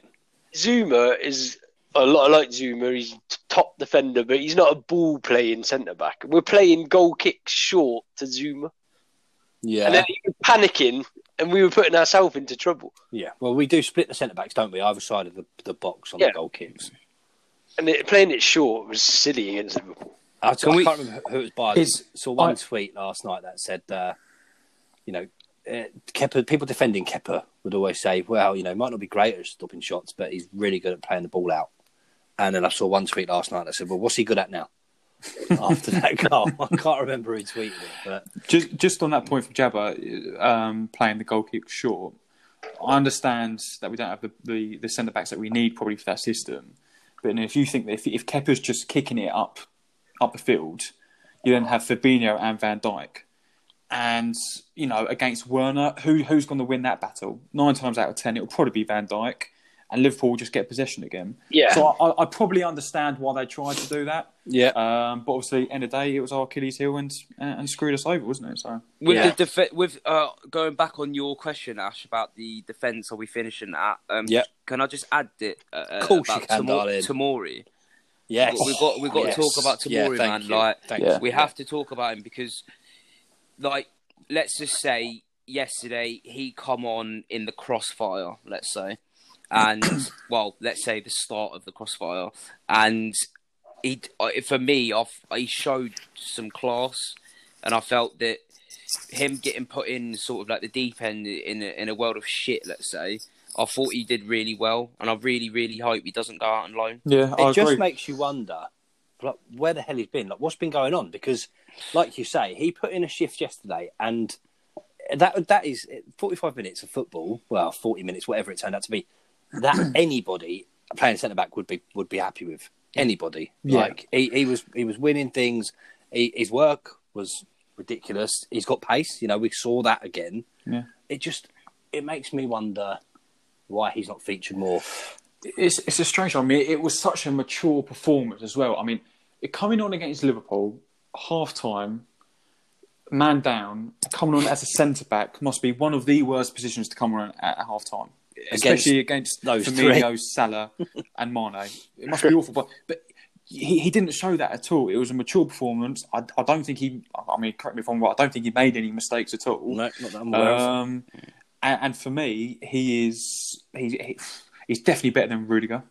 S1: Zouma is a lot like Zouma. He's top defender, but he's not a ball playing centre back. We're playing goal kicks short to Zouma,
S3: Yeah, and
S1: then he was panicking, and we were putting ourselves into trouble.
S3: yeah. Well, we do split the centre backs, don't we? Either side of the, the box on
S1: Yeah.
S3: the goal kicks.
S1: And it, playing it short was silly against Liverpool.
S3: I,
S2: Can
S3: I
S2: we-
S3: can't remember who it was by. I saw one
S4: I-
S3: tweet last night that said, uh, you know, uh, Kepa, people defending Kepa would always say, well, you know, might not be great at stopping shots, but he's really good at playing the ball out. And then I saw one tweet last night that said, well, what's he good at now? After that goal, I can't remember who tweeted it, but
S4: Just just on that point from Jabba, um, playing the goal kick short, I understand that we don't have the, the, the centre backs that we need probably for that system. But if you think that if, if Kepa's just kicking it up up the field, you then have Fabinho and Van Dijk. And, you know, against Werner, who who's going to win that battle? Nine times out of ten, it'll probably be Van Dijk. And Liverpool just get possession again.
S1: Yeah.
S4: So I, I probably understand why they tried to do that.
S3: yeah,
S4: Um, but obviously, end of the day, it was our Achilles heel and and screwed us over, wasn't it? So
S2: With
S3: Yeah.
S2: the def- with uh, going back on your question, Ash, about the defence, are we finishing that? Um,
S3: Yep.
S2: Can I just add it? Uh,
S3: Of course you can, darling.
S2: Tomori.
S3: yes.
S2: We've got we've got
S3: Yes.
S2: to talk about Tomori,
S3: thank
S2: man.
S3: you.
S2: Like
S4: Yeah.
S2: we have to talk about him because, like, let's just say yesterday he come on in the crossfire. Let's say, and well, let's say the start of the crossfire, and he uh, for me, I've, he showed some class, and I felt that him getting put in sort of like the deep end in a, in a world of shit. Let's say. I thought he did really well, and I really, really hope he doesn't go out on loan.
S4: yeah, I
S3: it just
S4: agree.
S3: makes you wonder like where the hell he's been like what's been going on because like you say he put in a shift yesterday and that that is 45 minutes of football well 40 minutes whatever it turned out to be that anybody playing centre back would be would be happy with. Anybody.
S4: Yeah.
S3: like he, he was he was winning things. He, his work was ridiculous. He's got pace. You know we saw that again.
S4: Yeah.
S3: it just it makes me wonder why he's not featured more.
S4: It's it's a strange one. I mean, it was such a mature performance as well. I mean, it coming on against Liverpool, half time, man down, coming on as a centre back must be one of the worst positions to come on at half time, especially against
S3: those
S4: Firmino, Salah, and Mane. It must be awful, but but. He, he didn't show that at all. It was a mature performance. I, I don't think he. I mean, correct me if I'm wrong. I don't think he made any mistakes at all.
S3: no not that I'm aware of.
S4: Um, and, and for me, he is he, he, he's definitely better than Rudiger.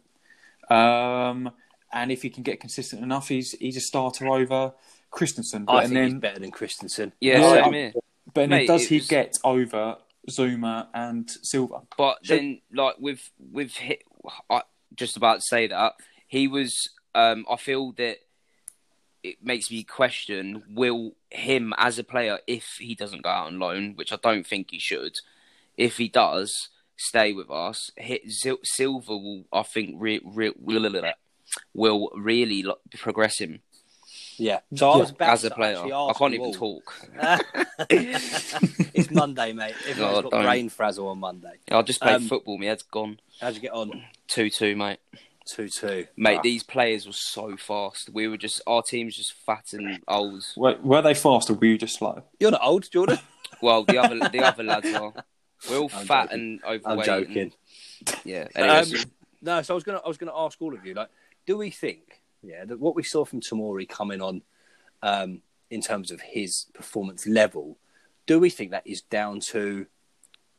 S4: Um, and if he can get consistent enough, he's he's a starter over Christensen. But
S3: I
S4: and
S3: think he's better than Christensen.
S2: Yeah,
S4: Yeah.
S2: same here.
S4: but then
S2: Mate,
S4: does he
S2: was-
S4: get over Zouma and Silva?
S2: But then, like with with hi I just about to say that he was. Um, I feel that it makes me question: Will him as a player, if he doesn't go out on loan, which I don't think he should, if he does stay with us, hit Sil- Silver will, I think, re- re- will will really like, progress him
S3: Yeah. So I was about
S2: as a player.
S3: actually
S2: I can't even
S3: all.
S2: talk.
S3: it's Monday, mate. Everyone's
S2: Oh,
S3: got
S2: don't.
S3: brain frazzle on Monday.
S2: I'll just play
S3: Um,
S2: football. My head's gone.
S3: How'd you get on?
S2: Two two, mate.
S3: Two two.
S2: Mate,
S3: Ah.
S2: these players were so fast. We were just our team's just fat and old.
S4: Were, were they fast or were you just slow?
S3: You're not old, Jordan.
S2: Well, the other the other lads are. We're all
S3: I'm
S2: fat
S3: joking.
S2: and
S3: I'm joking.
S2: and- yeah.
S3: Um, no, so I was gonna I was gonna ask all of you, like, do we think, yeah, that what we saw from Tomori coming on um, in terms of his performance level, do we think that is down to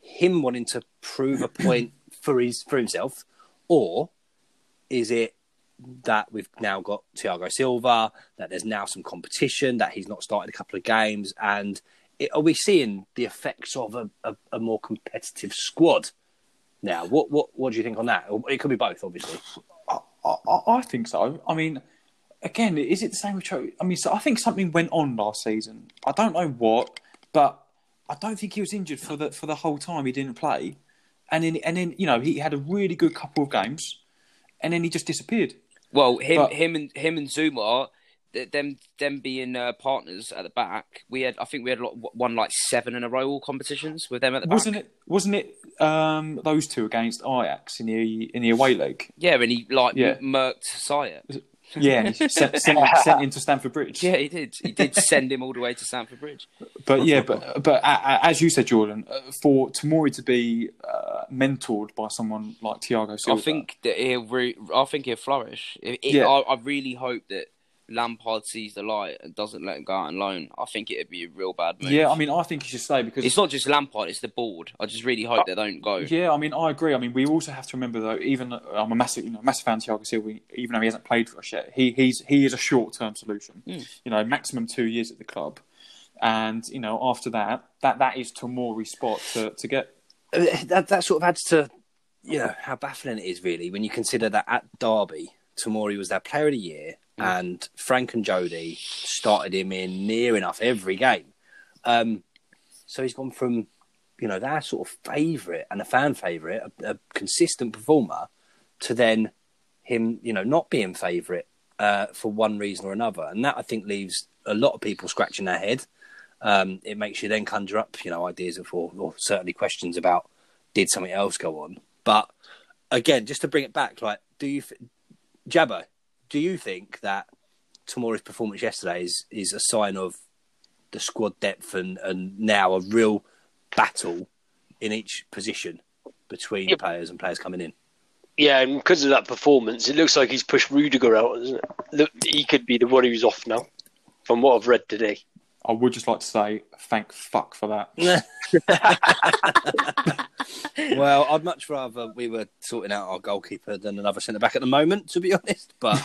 S3: him wanting to prove a point for his for himself, or Is it that we've now got Thiago Silva, that there's now some competition, that he's not started a couple of games, and it, are we seeing the effects of a, a, a more competitive squad now? What what what do you think on that? It could be both, obviously.
S4: I, I, think so. I mean, again, is it the same with Cho? I mean, so I think something went on last season. I don't know what, but I don't think he was injured for the for the whole time he didn't play, and then and then you know he had a really good couple of games, and then he just disappeared.
S2: Well, him,
S4: But-
S2: him, and him and Zouma, them, them being uh, partners at the back. We had, I think, we had a lot, won like seven in a row all competitions with them at the back.
S4: Wasn't it? Wasn't it? Um, those two against Ajax in the in the away leg.
S2: Yeah, and he like
S4: Yeah.
S2: m- murked Ziyech.
S4: Yeah, and he sent, sent, him, sent him to Stamford Bridge.
S2: Yeah, he did. He did send him all the way to Stamford Bridge.
S4: But yeah, but but as you said, Jordan, uh, for Tomori to be uh, mentored by someone like Thiago Silva,
S2: I think that he'll. Re- I think he'll flourish. It, it,
S4: Yeah.
S2: I, I really hope that Lampard sees the light and doesn't let him go out on loan. I think it'd be a real bad move.
S4: yeah, I mean, I think he should stay because
S2: it's not just Lampard; it's the board. I just really hope they don't go.
S4: Yeah, I mean, I agree. I mean, we also have to remember though. Even though I'm a massive, you know, massive fan of Thiago Silva. Even though he hasn't played for us yet, he he's he is a short term solution.
S2: Mm.
S4: You know, maximum two years at the club, and you know after that, that that is Tomori's spot to to get.
S3: Uh, that that sort of adds to you know how baffling it is really when you consider that at Derby, Tomori was their player of the year, and Frank and Jody started him in near enough every game. Um, so he's gone from you know their sort of favourite and a fan favourite, a, a consistent performer, to then him you know not being favourite uh, for one reason or another, and that I think leaves a lot of people scratching their head. Um, it makes you then conjure up, you know, ideas of, or, or certainly questions about did something else go on. But again, just to bring it back, like, do you, Jabba, do you think that Tomori's performance yesterday is, is a sign of the squad depth and, and now a real battle in each position between
S1: Yep.
S3: players and players coming in?
S1: Yeah, and because of that performance, it looks like he's pushed Rudiger out, doesn't it? Look, he could be the one who's off now, from what I've read today.
S4: I would just like to say thank fuck for that.
S3: well, I'd much rather we were sorting out our goalkeeper than another centre back at the moment, to be honest. But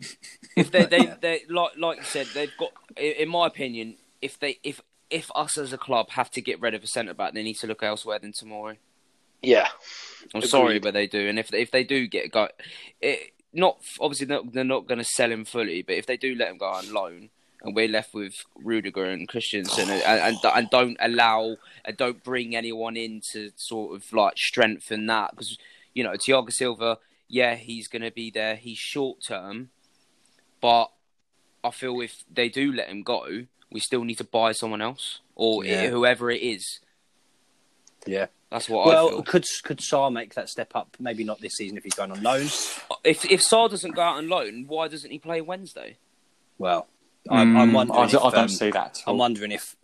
S2: if they, they, they like, like you said, they've got. In in my opinion, if they, if, if us as a club have to get rid of a centre back, they need to look elsewhere than Tomori.
S1: Yeah,
S2: I'm
S1: Agreed.
S2: sorry, but they do. And if if they do get go, it, not obviously they're not, they're not going to sell him fully, but if they do let him go on loan, and we're left with Rudiger and Christensen, and, and and don't allow and don't bring anyone in to sort of like strengthen that because you know Thiago Silva, yeah, he's going to be there. He's short term, but I feel if they do let him go, we still need to buy someone else or
S3: Yeah.
S2: whoever it is.
S3: yeah.
S2: That's what I
S3: Well, could could Sarr make that step up? Maybe not this season if he's going on loan.
S2: If if Sarr doesn't go out on loan, why doesn't he play Wednesday?
S3: Well, I'm, I'm
S4: Mm,
S3: wondering.
S4: I,
S3: if,
S4: I don't
S3: um,
S4: see that.
S3: I'm wondering if,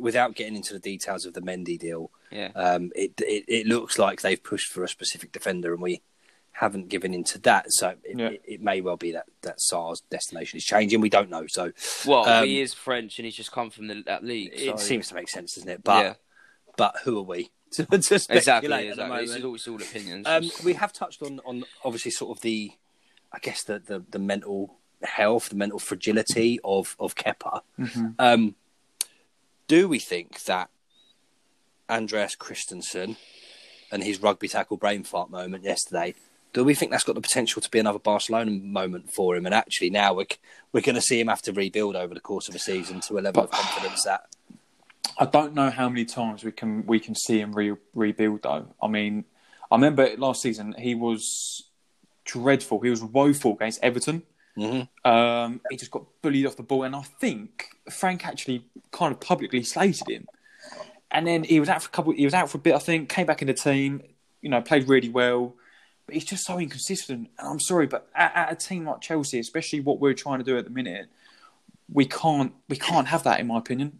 S3: without getting into the details of the Mendy deal,
S2: Yeah.
S3: um, it, it it looks like they've pushed for a specific defender, and we haven't given into that. So it,
S4: Yeah.
S3: it, it may well be that that Sarr's destination is changing. We don't know. So
S2: Well,
S3: Um,
S2: he is French and he's just come from the, that league.
S3: it
S2: so-
S3: seems to make sense, doesn't it? But
S2: yeah,
S3: but who are we to, to
S2: exactly. exactly. This is all, it's all opinions.
S3: Um, we have touched on on obviously sort of the, I guess the the, the mental health, the mental fragility of of Kepa.
S4: Mhm.
S3: Um, do we think that Andreas Christensen and his rugby tackle brain fart moment yesterday? Do we think that's got the potential to be another Barcelona moment for him? And actually, now we're we're going to see him have to rebuild over the course of a season to a level of confidence that
S4: I don't know how many times we can we can see him re- rebuild though. I mean, I remember last season he was dreadful. He was woeful against Everton.
S3: Mhm.
S4: Um, he just got bullied off the ball, and I think Frank actually kind of publicly slated him. And then he was out for a couple. He was out for a bit. I think came back in the team. You know, played really well, but he's just so inconsistent. And I'm sorry, but at, at a team like Chelsea, especially what we're trying to do at the minute, we can't we can't have that. In my opinion,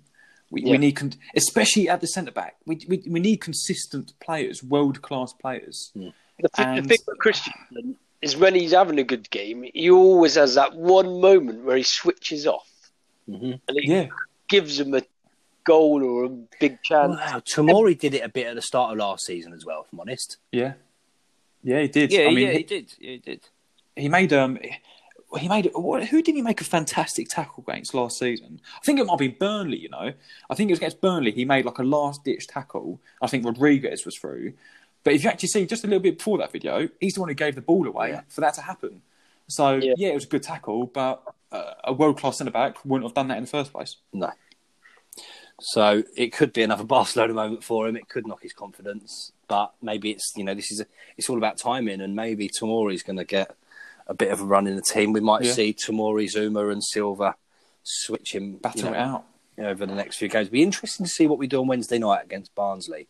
S4: we,
S1: Yeah.
S4: we need con- especially at the centre back. We, we we need consistent players, world class players.
S1: The, th- the thing with Christian is when he's having a good game, he always has that one moment where he switches off
S3: Mhm.
S1: and it
S4: Yeah,
S1: gives him a goal or a big chance.
S3: Wow, Tomori did it a bit at the start of last season as well. If I'm honest.
S4: yeah, yeah. He did.
S2: yeah,
S4: I mean,
S2: yeah,
S4: he-
S2: he did. Yeah, he did.
S4: he made um he made what, who did he make a fantastic tackle against last season? I think it might be Burnley. You know, I think it was against Burnley. He made like a last ditch tackle. I think Rodriguez was through, but if you actually see just a little bit before that video, he's the one who gave the ball away for that to happen. So
S1: Yeah.
S4: yeah, it was a good tackle, but uh, a world class centre back wouldn't have done that in the first place.
S3: No. So it could be another Barcelona moment for him. It could knock his confidence, but maybe it's you know this is a, it's all about timing, and maybe Tomori's going to get a bit of a run in the team. We might
S4: Yeah.
S3: see Tomori, Zouma, and Silva switching
S4: Battle
S3: you know,
S4: it out.
S3: over the next few games. Be interesting to see what we do on Wednesday night against Barnsley.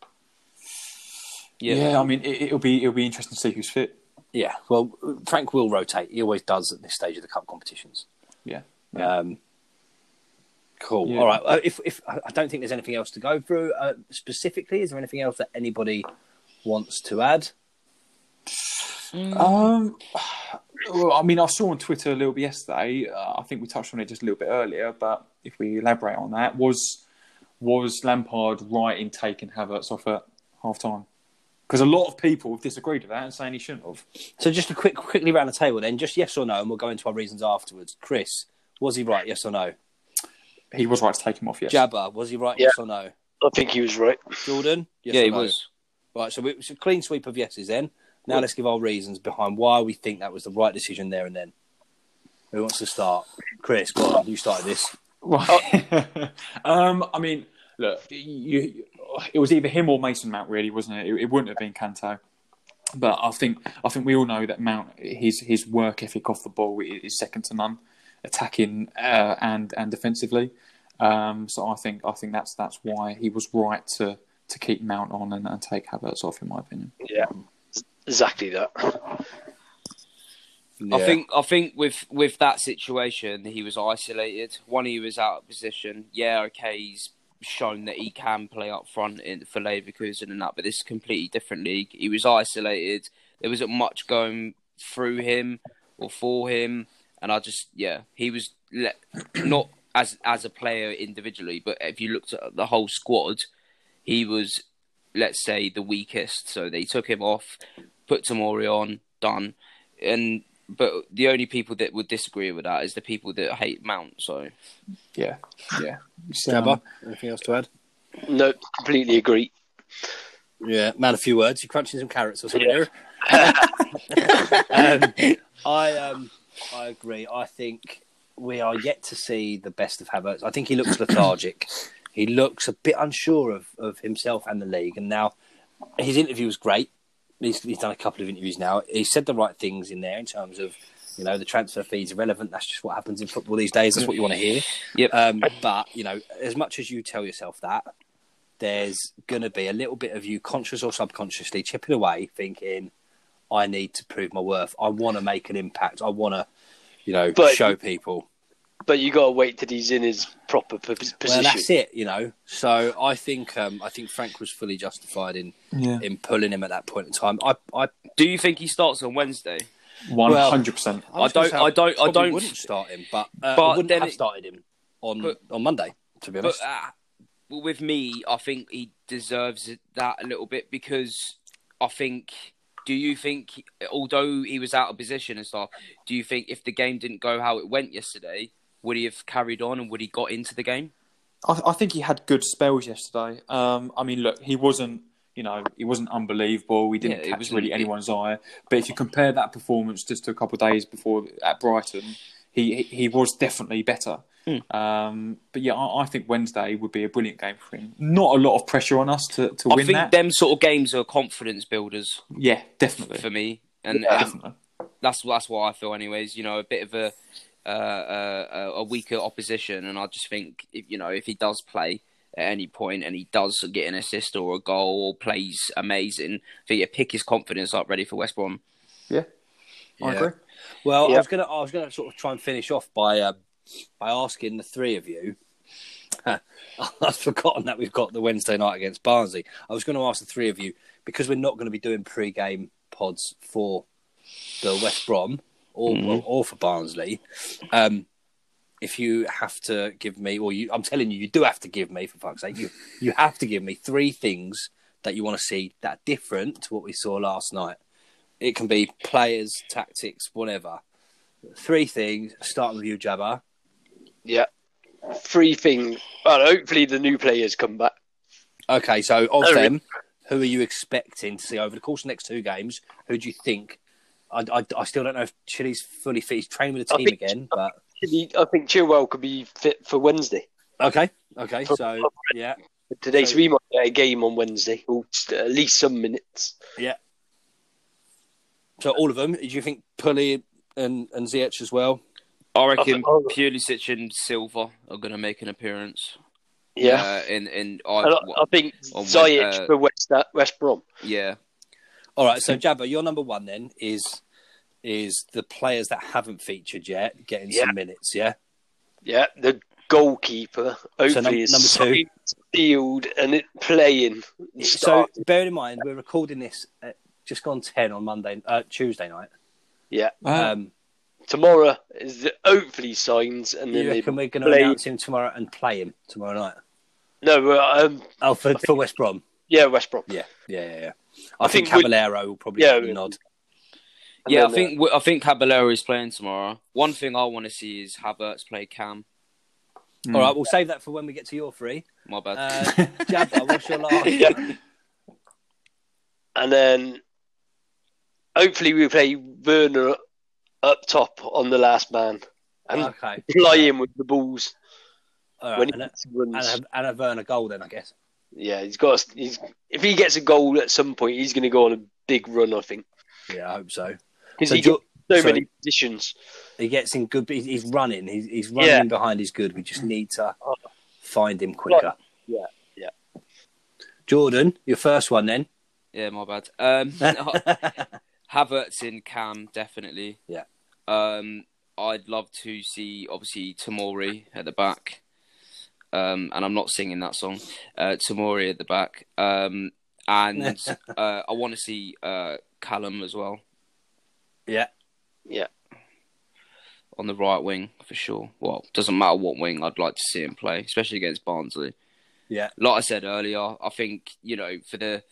S2: Yeah.
S4: Yeah, I mean it, it'll be it'll be interesting to see who's fit.
S3: Yeah, well, Frank will rotate. He always does at this stage of the cup competitions.
S4: Yeah.
S3: Um, cool.
S4: Yeah.
S3: All right. Uh, if if I don't think there's anything else to go through uh, specifically, is there anything else that anybody wants to add?
S4: Um, well, I mean, I saw on Twitter a little bit yesterday. Uh, I think we touched on it just a little bit earlier, but if we elaborate on that, was was Lampard right in taking Havertz off at half time? Because a lot of people have disagreed with that and saying he shouldn't have.
S3: So just a quick, quickly round the table then, just yes or no, and we'll go into our reasons afterwards. Chris, was he right? Yes or no?
S4: He was right to take him off. Yes.
S3: Jabba, was he right?
S1: Yeah.
S3: Yes or no?
S1: I think he was right.
S3: Jordan, yes
S2: yeah,
S3: or
S2: he
S3: no?
S2: was.
S3: Right. So we- it's a clean sweep of yeses then. Now let's give our reasons behind why we think that was the right decision there and then. Who wants to start? Chris, go on. You started this.
S4: Right. um, I mean, look, you, it was either him or Mason Mount, really, wasn't it? It, it wouldn't have been Kanté. But I think I think we all know that Mount his his work ethic off the ball is second to none, attacking uh, and and defensively. Um, so I think I think that's that's why he was right to to keep Mount on and, and take Havertz off, in my opinion.
S1: Yeah, exactly that.
S2: I think I think with with that situation, he was isolated. One, he was out of position. Yeah, okay, he's shown that he can play up front in for Leverkusen and that, but this is a completely different league. He was isolated. There wasn't much going through him or for him, and I just yeah, he was le- not as as a player individually, but if you looked at the whole squad, he was let's say the weakest. So they took him off, put Tomori on, done, and but the only people that would disagree with that is the people that hate Mount. So
S4: Yeah, yeah.
S3: Jabba, anything else to add?
S1: No, completely agree.
S3: Yeah, man, a few words. You're crunching some carrots or something
S1: Yeah.
S3: here? um, I um, I agree. I think we are yet to see the best of Havertz. I think he looks lethargic. he looks a bit unsure of, of himself and the league. And now his interview was great. He's, he's done a couple of interviews now. He said the right things in there in terms of you know the transfer fees are relevant. That's just what happens in football these days. That's what you want to hear.
S2: Yep.
S3: Um, but you know, as much as you tell yourself that, there's going to be a little bit of you, conscious or subconsciously, chipping away, thinking, "I need to prove my worth. I want to make an impact. I want to, you know,
S1: But-
S3: show people."
S1: But you got to wait till he's in his proper p- position.
S3: Well, that's it. You know, so I think um, I think Frank was fully justified in
S4: Yeah,
S3: in pulling him at that point in time. I I,
S2: do you think he starts on Wednesday?
S4: one hundred percent.
S3: I, was
S2: I
S3: gonna
S2: don't- I don't- I don't-
S3: wouldn't start him, but, uh,
S2: But
S3: I wouldn't
S2: then
S3: have
S2: it-
S3: started him on
S2: But-
S3: on Monday. To be
S2: But
S3: honest,
S2: uh, with me, I think he deserves that a little bit because I think. Do you think, although he was out of position and stuff, do you think if the game didn't go how it went yesterday, would he have carried on and would he got into the game?
S4: I, I think he had good spells yesterday. Um, I mean, look, he wasn't, you know, he wasn't unbelievable. He didn't
S2: Yeah, it
S4: catch
S2: was-
S4: really anyone's eye. But if you compare that performance just to a couple of days before at Brighton, he he, he was definitely better.
S2: Hmm.
S4: Um, but yeah, I, I think Wednesday would be a brilliant game for him. Not a lot of pressure on us to, to
S2: I
S4: win
S2: think
S4: that.
S2: them sort of games are confidence builders
S4: yeah, definitely.
S2: for me, and
S1: Yeah.
S2: um, that's that's what I feel, anyways. You know, a bit of a uh, uh, a weaker opposition, and I just think if you know if he does play at any point and he does get an assist or a goal or plays amazing, I think it pick his confidence up, ready for West Brom.
S4: Yeah, I
S3: Yeah.
S4: agree.
S3: Well, I was gonna I was gonna sort of try and finish off by uh, by asking the three of you. I've forgotten that we've got the Wednesday night against Barnsley. I was going to ask the three of you because we're not going to be doing pre-game pods for the West Brom or
S2: Mhm.
S3: or for Barnsley. Um, if you have to give me, or you, I'm telling you, you do have to give me, for fuck's sake, you you have to give me three things that you want to see that are different to what we saw last night It can be players, tactics, whatever. Three things. Starting with you, Jabba.
S1: Yeah. Three things. Well, hopefully the new players come back.
S3: Okay, so of them, who are you expecting to see over the course of the next two games? Who do you think? I, I, I still don't know if Chili's fully fit. He's training with the team
S1: think-
S3: again, but
S1: I think Chilwell could be fit for Wednesday.
S3: okay, okay. So yeah,
S1: Today, so,
S3: So-
S1: we might get a game on Wednesday, or at least some minutes. Yeah.
S3: So all of them. Do you think Pulley and and Ziyech as well?
S2: I reckon
S1: Oh.
S2: Pulisic and Silva are going to make an appearance.
S1: Yeah.
S2: Uh, in in I,
S1: And I, I think
S2: on
S1: Ziyech
S2: uh,
S1: for West West Brom.
S2: yeah.
S3: All right, so Jabba, your number one then is is the players that haven't featured yet getting
S1: Yeah.
S3: some minutes. Yeah,
S1: Yeah, the goalkeeper hopefully
S3: num-
S1: is
S3: number two.
S1: signed, sealed and it playing.
S3: So
S1: Start.
S3: bear in mind, we're recording this at just gone ten on Monday, uh, Tuesday night.
S1: yeah,
S4: Uh,
S3: Um,
S1: tomorrow is the, hopefully signs, and then
S3: you reckon we're going to
S1: play.
S3: announce him tomorrow and play him tomorrow night?
S1: No, uh, um,
S3: Oh, for, for West Brom.
S1: yeah, West Brom.
S3: Yeah, yeah, yeah. yeah. I,
S1: I
S3: think,
S1: think we-
S3: Caballero will probably
S1: Yeah,
S3: have a
S1: we-
S3: nod.
S1: And
S2: Yeah, I
S1: then,
S2: think I think Caballero is playing tomorrow. One thing I want to see is Havertz play Cam.
S4: mm.
S3: All right, we'll save that for when we get to your three.
S2: My bad.
S3: Uh, Jabba, what's your last?
S1: Yeah. and then hopefully we play Werner up top on the last man and
S3: Okay.
S1: fly in with the balls
S3: All right,
S1: when
S3: and, a,
S1: runs.
S3: and, a, and a Werner goal then, I guess.
S1: Yeah, he's got. He's if he gets a goal at some point, he's going to go on a big run. I think
S3: Yeah, I hope so.
S1: because
S3: So
S1: he
S3: Jo-
S1: gets so
S3: so-
S1: many positions.
S3: He gets in good. He's, he's running. He's, he's running
S1: Yeah.
S3: behind his good. We just need to find him quicker.
S1: Yeah, yeah.
S3: Jordan, your first one then.
S2: yeah, my bad. Um, Havertz in Cam definitely.
S3: Yeah.
S2: Um, I'd love to see obviously Tomori at the back. Um, and I'm not singing that song. Uh, Tomori at the back. Um, and uh, I want to see uh, Callum as well
S3: yeah.
S1: Yeah,
S2: on the right wing for sure. Well, doesn't matter what wing. I'd like to see him play, especially against Barnsley.
S3: Yeah.
S2: like I said earlier, I think you know for the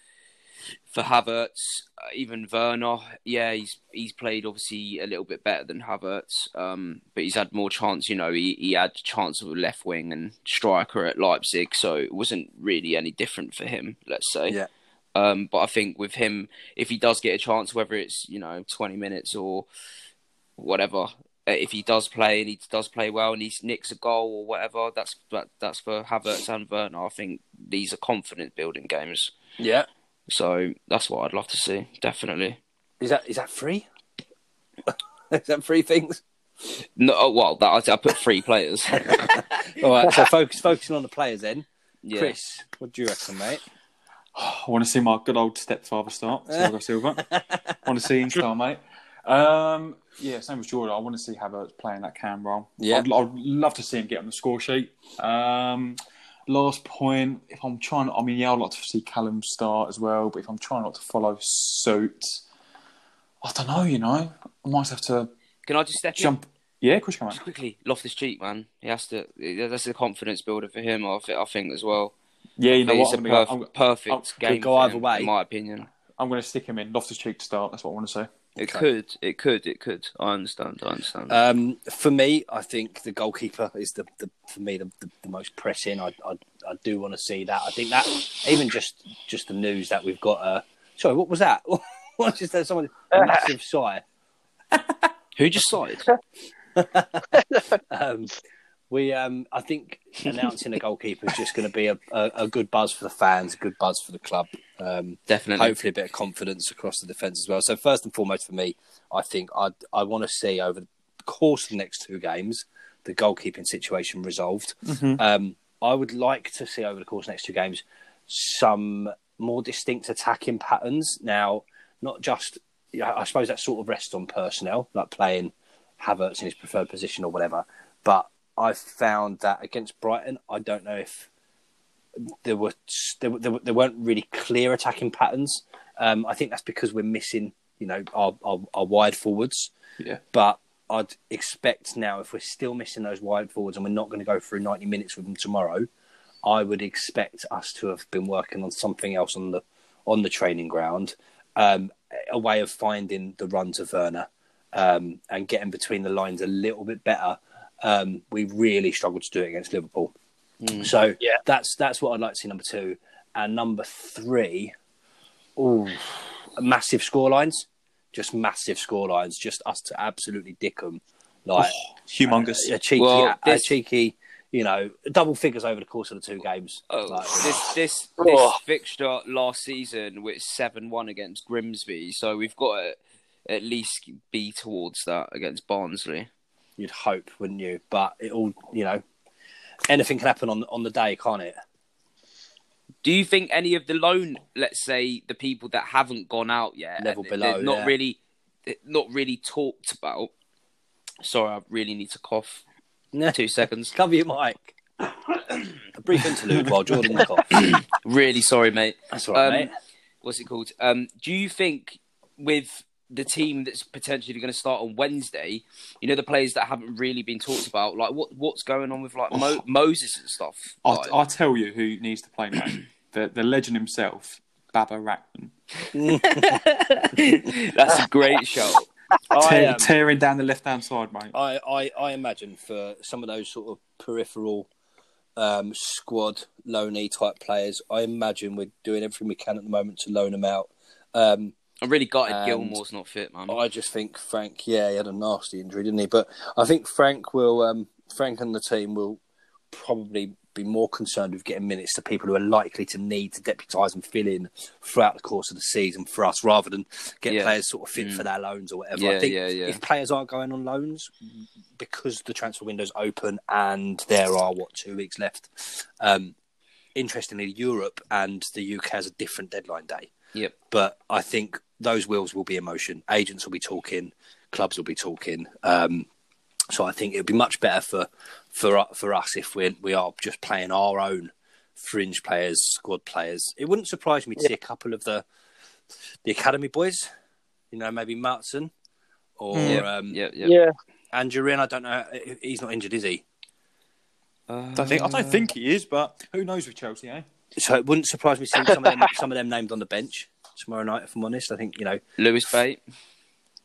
S2: for Havertz, uh, even Werner, yeah, he's he's played obviously a little bit better than Havertz, um, but he's had more chance. You know, he he had chance of a left wing and striker at Leipzig, so it wasn't really any different for him. Let's say,
S3: Yeah.
S2: Um, but I think with him, if he does get a chance, whether it's you know twenty minutes or whatever, uh, if he does play and he does play well and he nicks a goal or whatever, that's that, that's for Havertz and Werner. I think these are confident building games,
S3: Yeah.
S2: So that's what I'd love to see. Definitely.
S3: Is that is that free? is that three things?
S2: No, oh, well, that I, I put three players.
S3: All right. So focus focusing on the players then.
S2: yeah.
S3: Chris, what do you reckon, mate?
S4: I want to see my good old stepfather start, Thiago Silva. I want to see him start, mate. Um, yeah, same as Jordan. I want to see Havertz playing that cam role.
S3: Yeah.
S4: I'd, I'd love to see him get on the score sheet. Um, last point, if I'm trying, I mean, yeah, I'd like to see Callum start as well, but if I'm trying not to follow suit, I don't know, you know, I might have to
S2: Can I just step in?
S4: jump. Yeah, of course you can.
S2: Just quickly, Loftus Cheek, man. He has to. That's a confidence builder for him. I think, I think as well.
S4: Yeah, you know
S2: it's
S4: what?
S2: a
S4: I'm, gonna,
S2: perf-
S4: I'm,
S2: perfect
S4: I'll-
S2: game.
S3: go either
S2: him,
S3: way.
S2: in my opinion.
S4: I'm going to stick him in Loftus Cheek to start. That's what I want to say.
S2: It
S3: Okay.
S2: could, it could, it could. I understand. I understand.
S3: Um, for me, I think the goalkeeper is the, the for me the, the, the most pressing. I, I I do want to see that. I think that even just just the news that we've got. Uh, sorry, what was that? what just that? Someone a massive sigh.
S2: Who just started?
S3: Um, we um, I think announcing a goalkeeper is just going to be a, a, a good buzz for the fans, a good buzz for the club. Um,
S2: Definitely.
S3: hopefully a bit of confidence across the defence as well. So first and foremost for me, I think I I want to see over the course of the next two games the goalkeeping situation resolved. Um, I would like to see over the course of the next two games some more distinct attacking patterns. Now, not just I suppose that sort of rests on personnel, like playing Havertz in his preferred position or whatever. But I found that against Brighton, I don't know if there were there, there, there weren't really clear attacking patterns. Um, I think that's because we're missing, you know, our, our, our wide forwards.
S4: Yeah.
S3: But I'd expect now if we're still missing those wide forwards and we're not going to go through ninety minutes with them tomorrow, I would expect us to have been working on something else on the on the training ground. um, a way of finding the runs of Werner um, and getting between the lines a little bit better. Um, we really struggled to do it against Liverpool. So
S1: Yeah.
S3: that's that's what I'd like to see number two. And number three, ooh, massive score lines, just massive score lines, just us to absolutely dick them, like
S4: Humongous.
S3: a cheeky,
S2: Well,
S3: a,
S2: this-
S3: cheeky, you know, double figures over the course of the two games.
S2: Oh,
S3: Like,
S2: this this
S1: Oh.
S2: this fixture last season was seven one against Grimsby, so we've got to at least be towards that against Barnsley.
S3: You'd hope, wouldn't you? But it all, you know, anything can happen on on the day, can't it?
S2: Do you think any of the loan, let's say the people that haven't gone out yet,
S3: Level below,
S2: not
S3: yeah.
S2: really, not really talked about? Sorry, I really need to cough.
S3: Nah.
S2: Two seconds.
S3: Cover your mic. a brief interlude while Jordan cough.
S2: Really sorry, mate.
S3: That's all right,
S2: Um,
S3: mate.
S2: What's it called? Um, do you think with the team that's potentially going to start on Wednesday, you know the players that haven't really been talked about, like what what's going on with like Mo- Moses and stuff?
S4: I'll,
S2: Like,
S4: I'll tell you who needs to play, mate. the, the legend himself, Baba Rahman.
S2: that's a great show.
S3: I,
S4: Tear,
S3: um,
S4: tearing down the left hand side, mate.
S3: I, I, I imagine for some of those sort of peripheral um, squad loanee type players, I imagine we're doing everything we can at the moment to loan them out. Um,
S2: I'm really gutted
S3: And-
S2: Gilmour's not fit, man.
S3: I just think Frank, yeah, he had a nasty injury, didn't he? But I think Frank will, um, Frank and the team will probably be more concerned with getting minutes to people who are likely to need to deputise and fill in throughout the course of the season for us, rather than get
S2: Yeah.
S3: players sort of fit
S2: Mm.
S3: for their loans or whatever.
S2: Yeah,
S3: I think
S2: yeah, yeah.
S3: if players aren't going on loans because the transfer window's open and there are what two weeks left. Um, interestingly, Europe and the UK has a different deadline day
S2: Yep.
S3: but I think those wheels will be in motion. Agents will be talking, clubs will be talking. Um, so I think it would be much better for for for us if we we are just playing our own fringe players, squad players. It wouldn't surprise me to see a couple of the the academy boys. You know, maybe Martin or
S2: yeah,
S3: um,
S2: Yep. Yep.
S1: Yeah.
S3: Andrew. I don't know. He's not injured, is he?
S2: Uh,
S4: I think I don't think he is, but who knows with Chelsea, eh?
S3: So it wouldn't surprise me seeing some of them some of them named on the bench tomorrow night. If I'm honest, I think you know.
S2: Lewis Bate.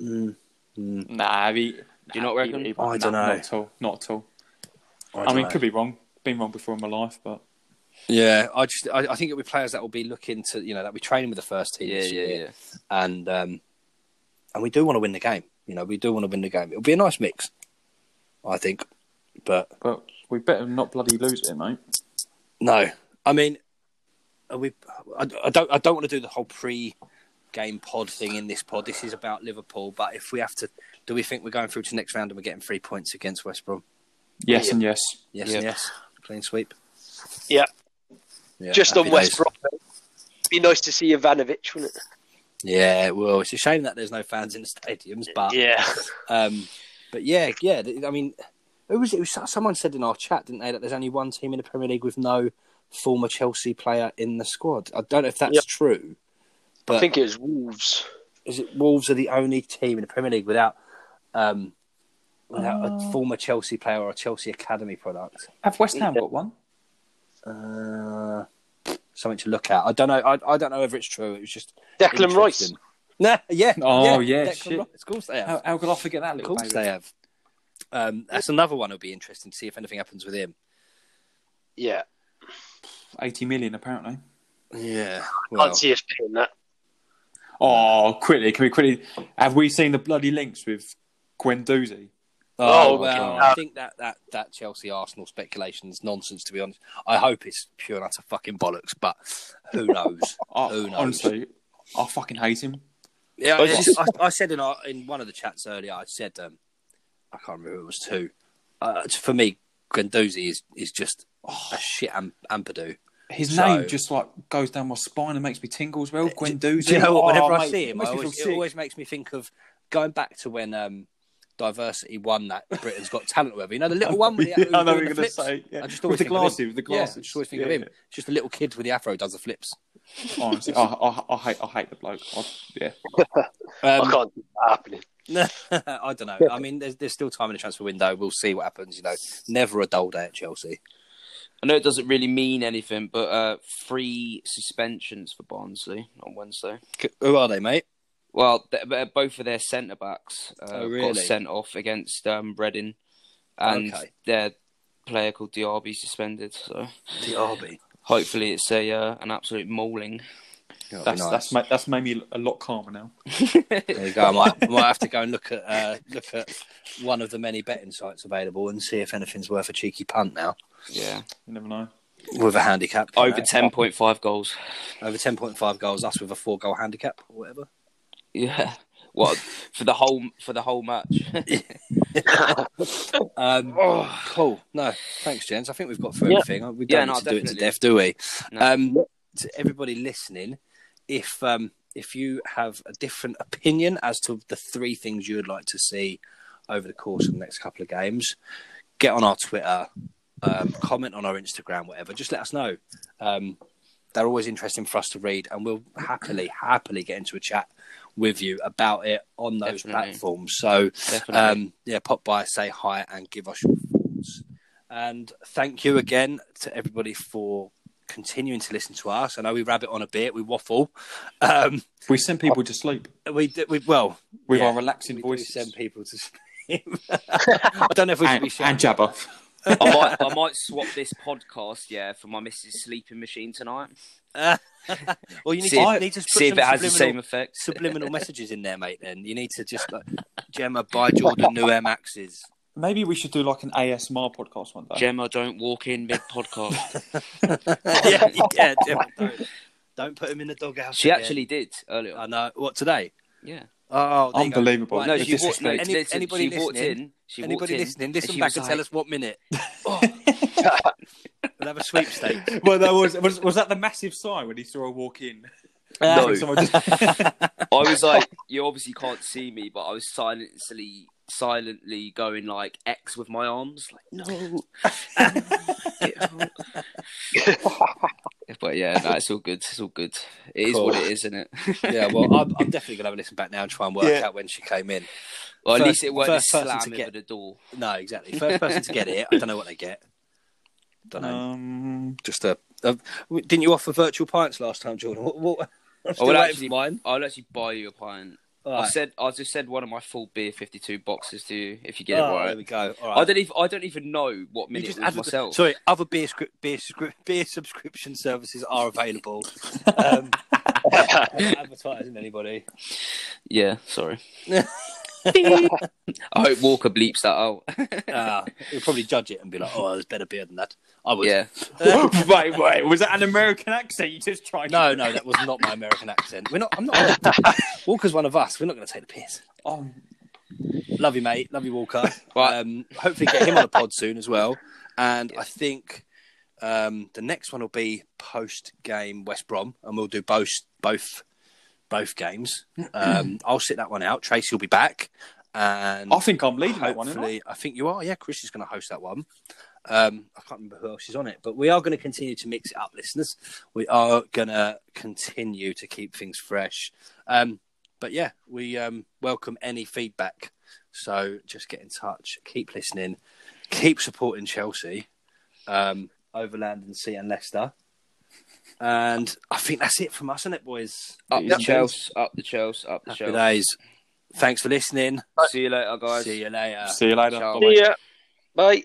S3: Mm,
S4: Nah, he,
S2: Do you not reckon?
S4: he-
S3: I don't know.
S4: Not at all. Not at all. I,
S3: don't
S4: mean,
S3: know.
S4: could be wrong. Been wrong before in my life, but
S3: Yeah, I just I, I think it'll be players that will be looking to you know that will be training with the first team
S2: Yeah,
S3: this
S2: yeah,
S3: year,
S2: yeah.
S3: and um, and we do want to win the game. You know, we do want to win the game. It'll be a nice mix, I think. But
S4: but we better not bloody lose it, mate.
S3: no, I mean, are we I, I don't I don't want to do the whole pre-game pod thing in this pod. This is about Liverpool. But if we have to, do we think we're going through to the next round and we're getting three points against West Brom?
S4: Yes
S1: Yeah.
S4: and yes.
S3: Yes,
S2: Yeah.
S3: and yes, clean sweep.
S1: Yeah.
S3: Yeah,
S1: Just on West
S3: days.
S1: Brom. Be nice to see Ivanovic, wouldn't it?
S3: Yeah, well, it's a shame that there's no fans in the stadiums, but
S1: yeah.
S3: Um, but yeah, yeah. I mean, who was it? It was someone said in our chat, didn't they, that there's only one team in the Premier League with no former Chelsea player in the squad. I don't know if that's
S1: Yep.
S3: true, but
S1: I think it was Wolves.
S3: is it Wolves are the only team in the Premier League without um, without a former Chelsea player or a Chelsea academy product?
S4: Have West Ham got one?
S3: Uh, something to look at. I don't know. I, I don't know whether it's true. It was just
S1: Declan Rice.
S3: interesting. Nah, yeah.
S4: Oh, yeah,
S3: Declan
S4: shit.
S3: Rice. Of course they have.
S4: How, how could I forget that
S3: Of
S4: little
S3: course
S4: baby?
S3: they have. Um, that's another one. It'll be interesting to see if anything happens with him.
S1: Yeah.
S4: 80 million, apparently.
S3: Yeah. Well,
S1: Can't see us paying that.
S4: Oh, quickly, can we quickly? Have we seen the bloody links with Guendouzi?
S3: oh,
S1: Oh,
S3: well, I think that, that, that Chelsea Arsenal speculation is nonsense. To be honest, I hope it's pure and utter fucking bollocks. But who knows?
S4: Oh,
S3: Who knows?
S4: Honestly, I fucking hate him.
S3: Yeah,
S1: I
S3: I,
S1: just-
S3: I, I said in our, in one of the chats earlier, I said um, I can't remember who it was two. Uh, for me, Guendouzi is is just a shit am- Ampadu.
S4: His
S3: So-
S4: name just like goes down my spine and makes me tingle as well. Gwen
S3: Do you know what?
S4: Oh,
S3: Whenever I
S4: mate,
S3: see him, I
S4: makes me feel
S3: always, it always makes me think of going back to when um, Diversity won that Britain's Got Talent, whatever. You know, the little one with the,
S4: Yeah, I know what you're gonna say, yeah.
S3: I just
S4: With
S3: always
S4: the
S3: think of him.
S4: glasses, with the
S3: Yeah, I just always think
S4: Yeah,
S3: of him.
S4: yeah.
S3: It's just a little kid with the afro does the flips.
S4: Honestly, I, I, I hate, I hate the bloke. I, yeah,
S1: I
S3: Um,
S1: can't see that happening.
S3: I don't know. I mean, there's there's still time in the transfer window. We'll see what happens. You know, never a dull day at Chelsea.
S2: I know it doesn't really mean anything, but uh, three suspensions for Barnsley on Wednesday.
S3: Who are they, mate?
S2: Well, th- th- both of their centre backs uh,
S3: Oh,
S2: got sent off against um, Reading, and
S3: Okay.
S2: their player called Diaby suspended. So
S3: Diaby.
S2: hopefully it's a uh, an absolute mauling.
S4: That's that's ma- that's made me a lot calmer now.
S3: There you go. I might, I might have to go and look at uh, look at one of the many betting sites available and see if anything's worth a cheeky punt now
S2: Yeah,
S4: You never know.
S3: with a handicap.
S2: over
S3: know.
S2: ten point five goals.
S3: over ten point five goals. Us with a four goal handicap or whatever.
S2: Yeah, what for the whole for the whole match?
S3: Um, Cool. No, thanks, gents. I think we've got through
S1: Yeah.
S3: everything. We don't
S2: Yeah,
S3: need
S2: no,
S3: to do it to death, do we?
S2: No.
S3: Um, to everybody listening, if um, if you have a different opinion as to the three things you would like to see over the course of the next couple of games, get on our Twitter, um, comment on our Instagram, whatever. Just let us know. Um, they're always interesting for us to read, and we'll happily, happily get into a chat with you about it on those
S2: Definitely.
S3: platforms. So, um, yeah, pop by, say hi, and give us your thoughts. And thank you again to everybody for continuing to listen to us. I know we rabbit on a bit, we waffle. Um,
S4: We send people to sleep
S3: we, we well
S4: with
S3: yeah,
S4: our relaxing
S3: we do
S4: voices
S3: send people to sleep. I don't know if we should
S4: and,
S3: be shouting.
S4: and Jabba.
S2: I might I might swap this podcast, yeah, for my missus' sleeping machine tonight.
S3: well, you need
S2: See
S3: to,
S2: if-
S3: need to put
S2: See if it has the same effect.
S3: subliminal messages in there, mate. Then you need to just like Gemma buy Jordan new Air Maxes.
S4: Maybe we should do like an ASMR podcast one day.
S2: Gemma, don't walk in mid podcast.
S3: yeah, yeah, Gemma, don't, don't put him in the doghouse.
S2: she
S3: again.
S2: actually did earlier.
S3: I know. What today?
S2: Yeah.
S3: Oh, oh there you go.
S4: Unbelievable.
S3: Right,
S2: No,
S4: It's
S2: she walked. No.
S3: Any-
S2: listen,
S3: anybody
S2: she walked
S3: listening?
S2: in. She
S3: Anybody
S2: walked in,
S3: listening, listen back
S2: was
S3: and tell us what minute. Oh. we'll have a sweepstakes.
S4: well, that was, was was that the massive sign when he saw her walk in?
S2: No.
S4: Someone just-
S2: I was like, you obviously can't see me, but I was silently, silently going like X with my arms, like no. But yeah, no, it's all good. It's all good. It is
S3: Cool.
S2: what it is, isn't it?
S3: yeah, well, I'm, I'm definitely gonna have a listen back now and try and work
S4: Yeah.
S3: out when she came in.
S2: Well, at
S3: First-
S2: least it weren't a
S3: first
S2: slam
S3: to get-
S2: over the door.
S3: No, exactly. First person to get it. I don't know what they get. Don't know.
S4: um,
S3: Just a, a. Didn't you offer virtual pints last time, Jordan? What? what I'm still
S2: well,
S3: waiting
S2: actually-
S3: for mine.
S2: I'll actually buy you a pint. I said, I just said one of my full beer fifty-two boxes to you if you get
S3: Oh,
S2: it
S3: There
S2: right.
S3: we go. All right.
S2: I don't even, I don't even know what
S3: You
S2: minute
S3: just
S2: it was
S3: adver-
S2: myself.
S3: Sorry, other beer, scri- beer, scri- beer subscription services are available. Um, I'm not advertising anybody.
S2: Yeah, sorry. I hope Walker bleeps that out.
S3: Uh, he'll probably judge it and be like, "Oh, there's better beer than that." I would.
S2: yeah.
S4: wait, wait, was that an American accent you just tried?
S3: No, no, that was not my American accent. We're not. I'm not. Walker's one of us. We're not going to take the piss.
S4: Oh,
S3: Love you, mate. Love you, Walker.
S2: Right.
S3: Um, hopefully, get him on the pod soon as well. And I think um, the next one will be post game West Brom, and we'll do both both both games. Um, I'll sit that one out. Tracy will be back, and
S4: I think I'm leading that one. isn't I?
S3: hopefully, I think you are. Yeah, Chris is going to host that one. Um, I can't remember who else is on it, but we are going to continue to mix it up, listeners. We are going to continue to keep things fresh. Um, but yeah, we um, welcome any feedback. So just get in touch, keep listening, keep supporting Chelsea, um, Overland and Sea and Leicester. And I think that's it from us, isn't it, boys?
S2: Up the
S4: Yep.
S2: Chelsea, up the Chelsea, up the
S3: Happy
S2: Chelsea.
S3: days. Thanks for listening.
S2: See you later, guys.
S3: See you later.
S4: See you later.
S2: Ciao.
S1: See ya. Bye.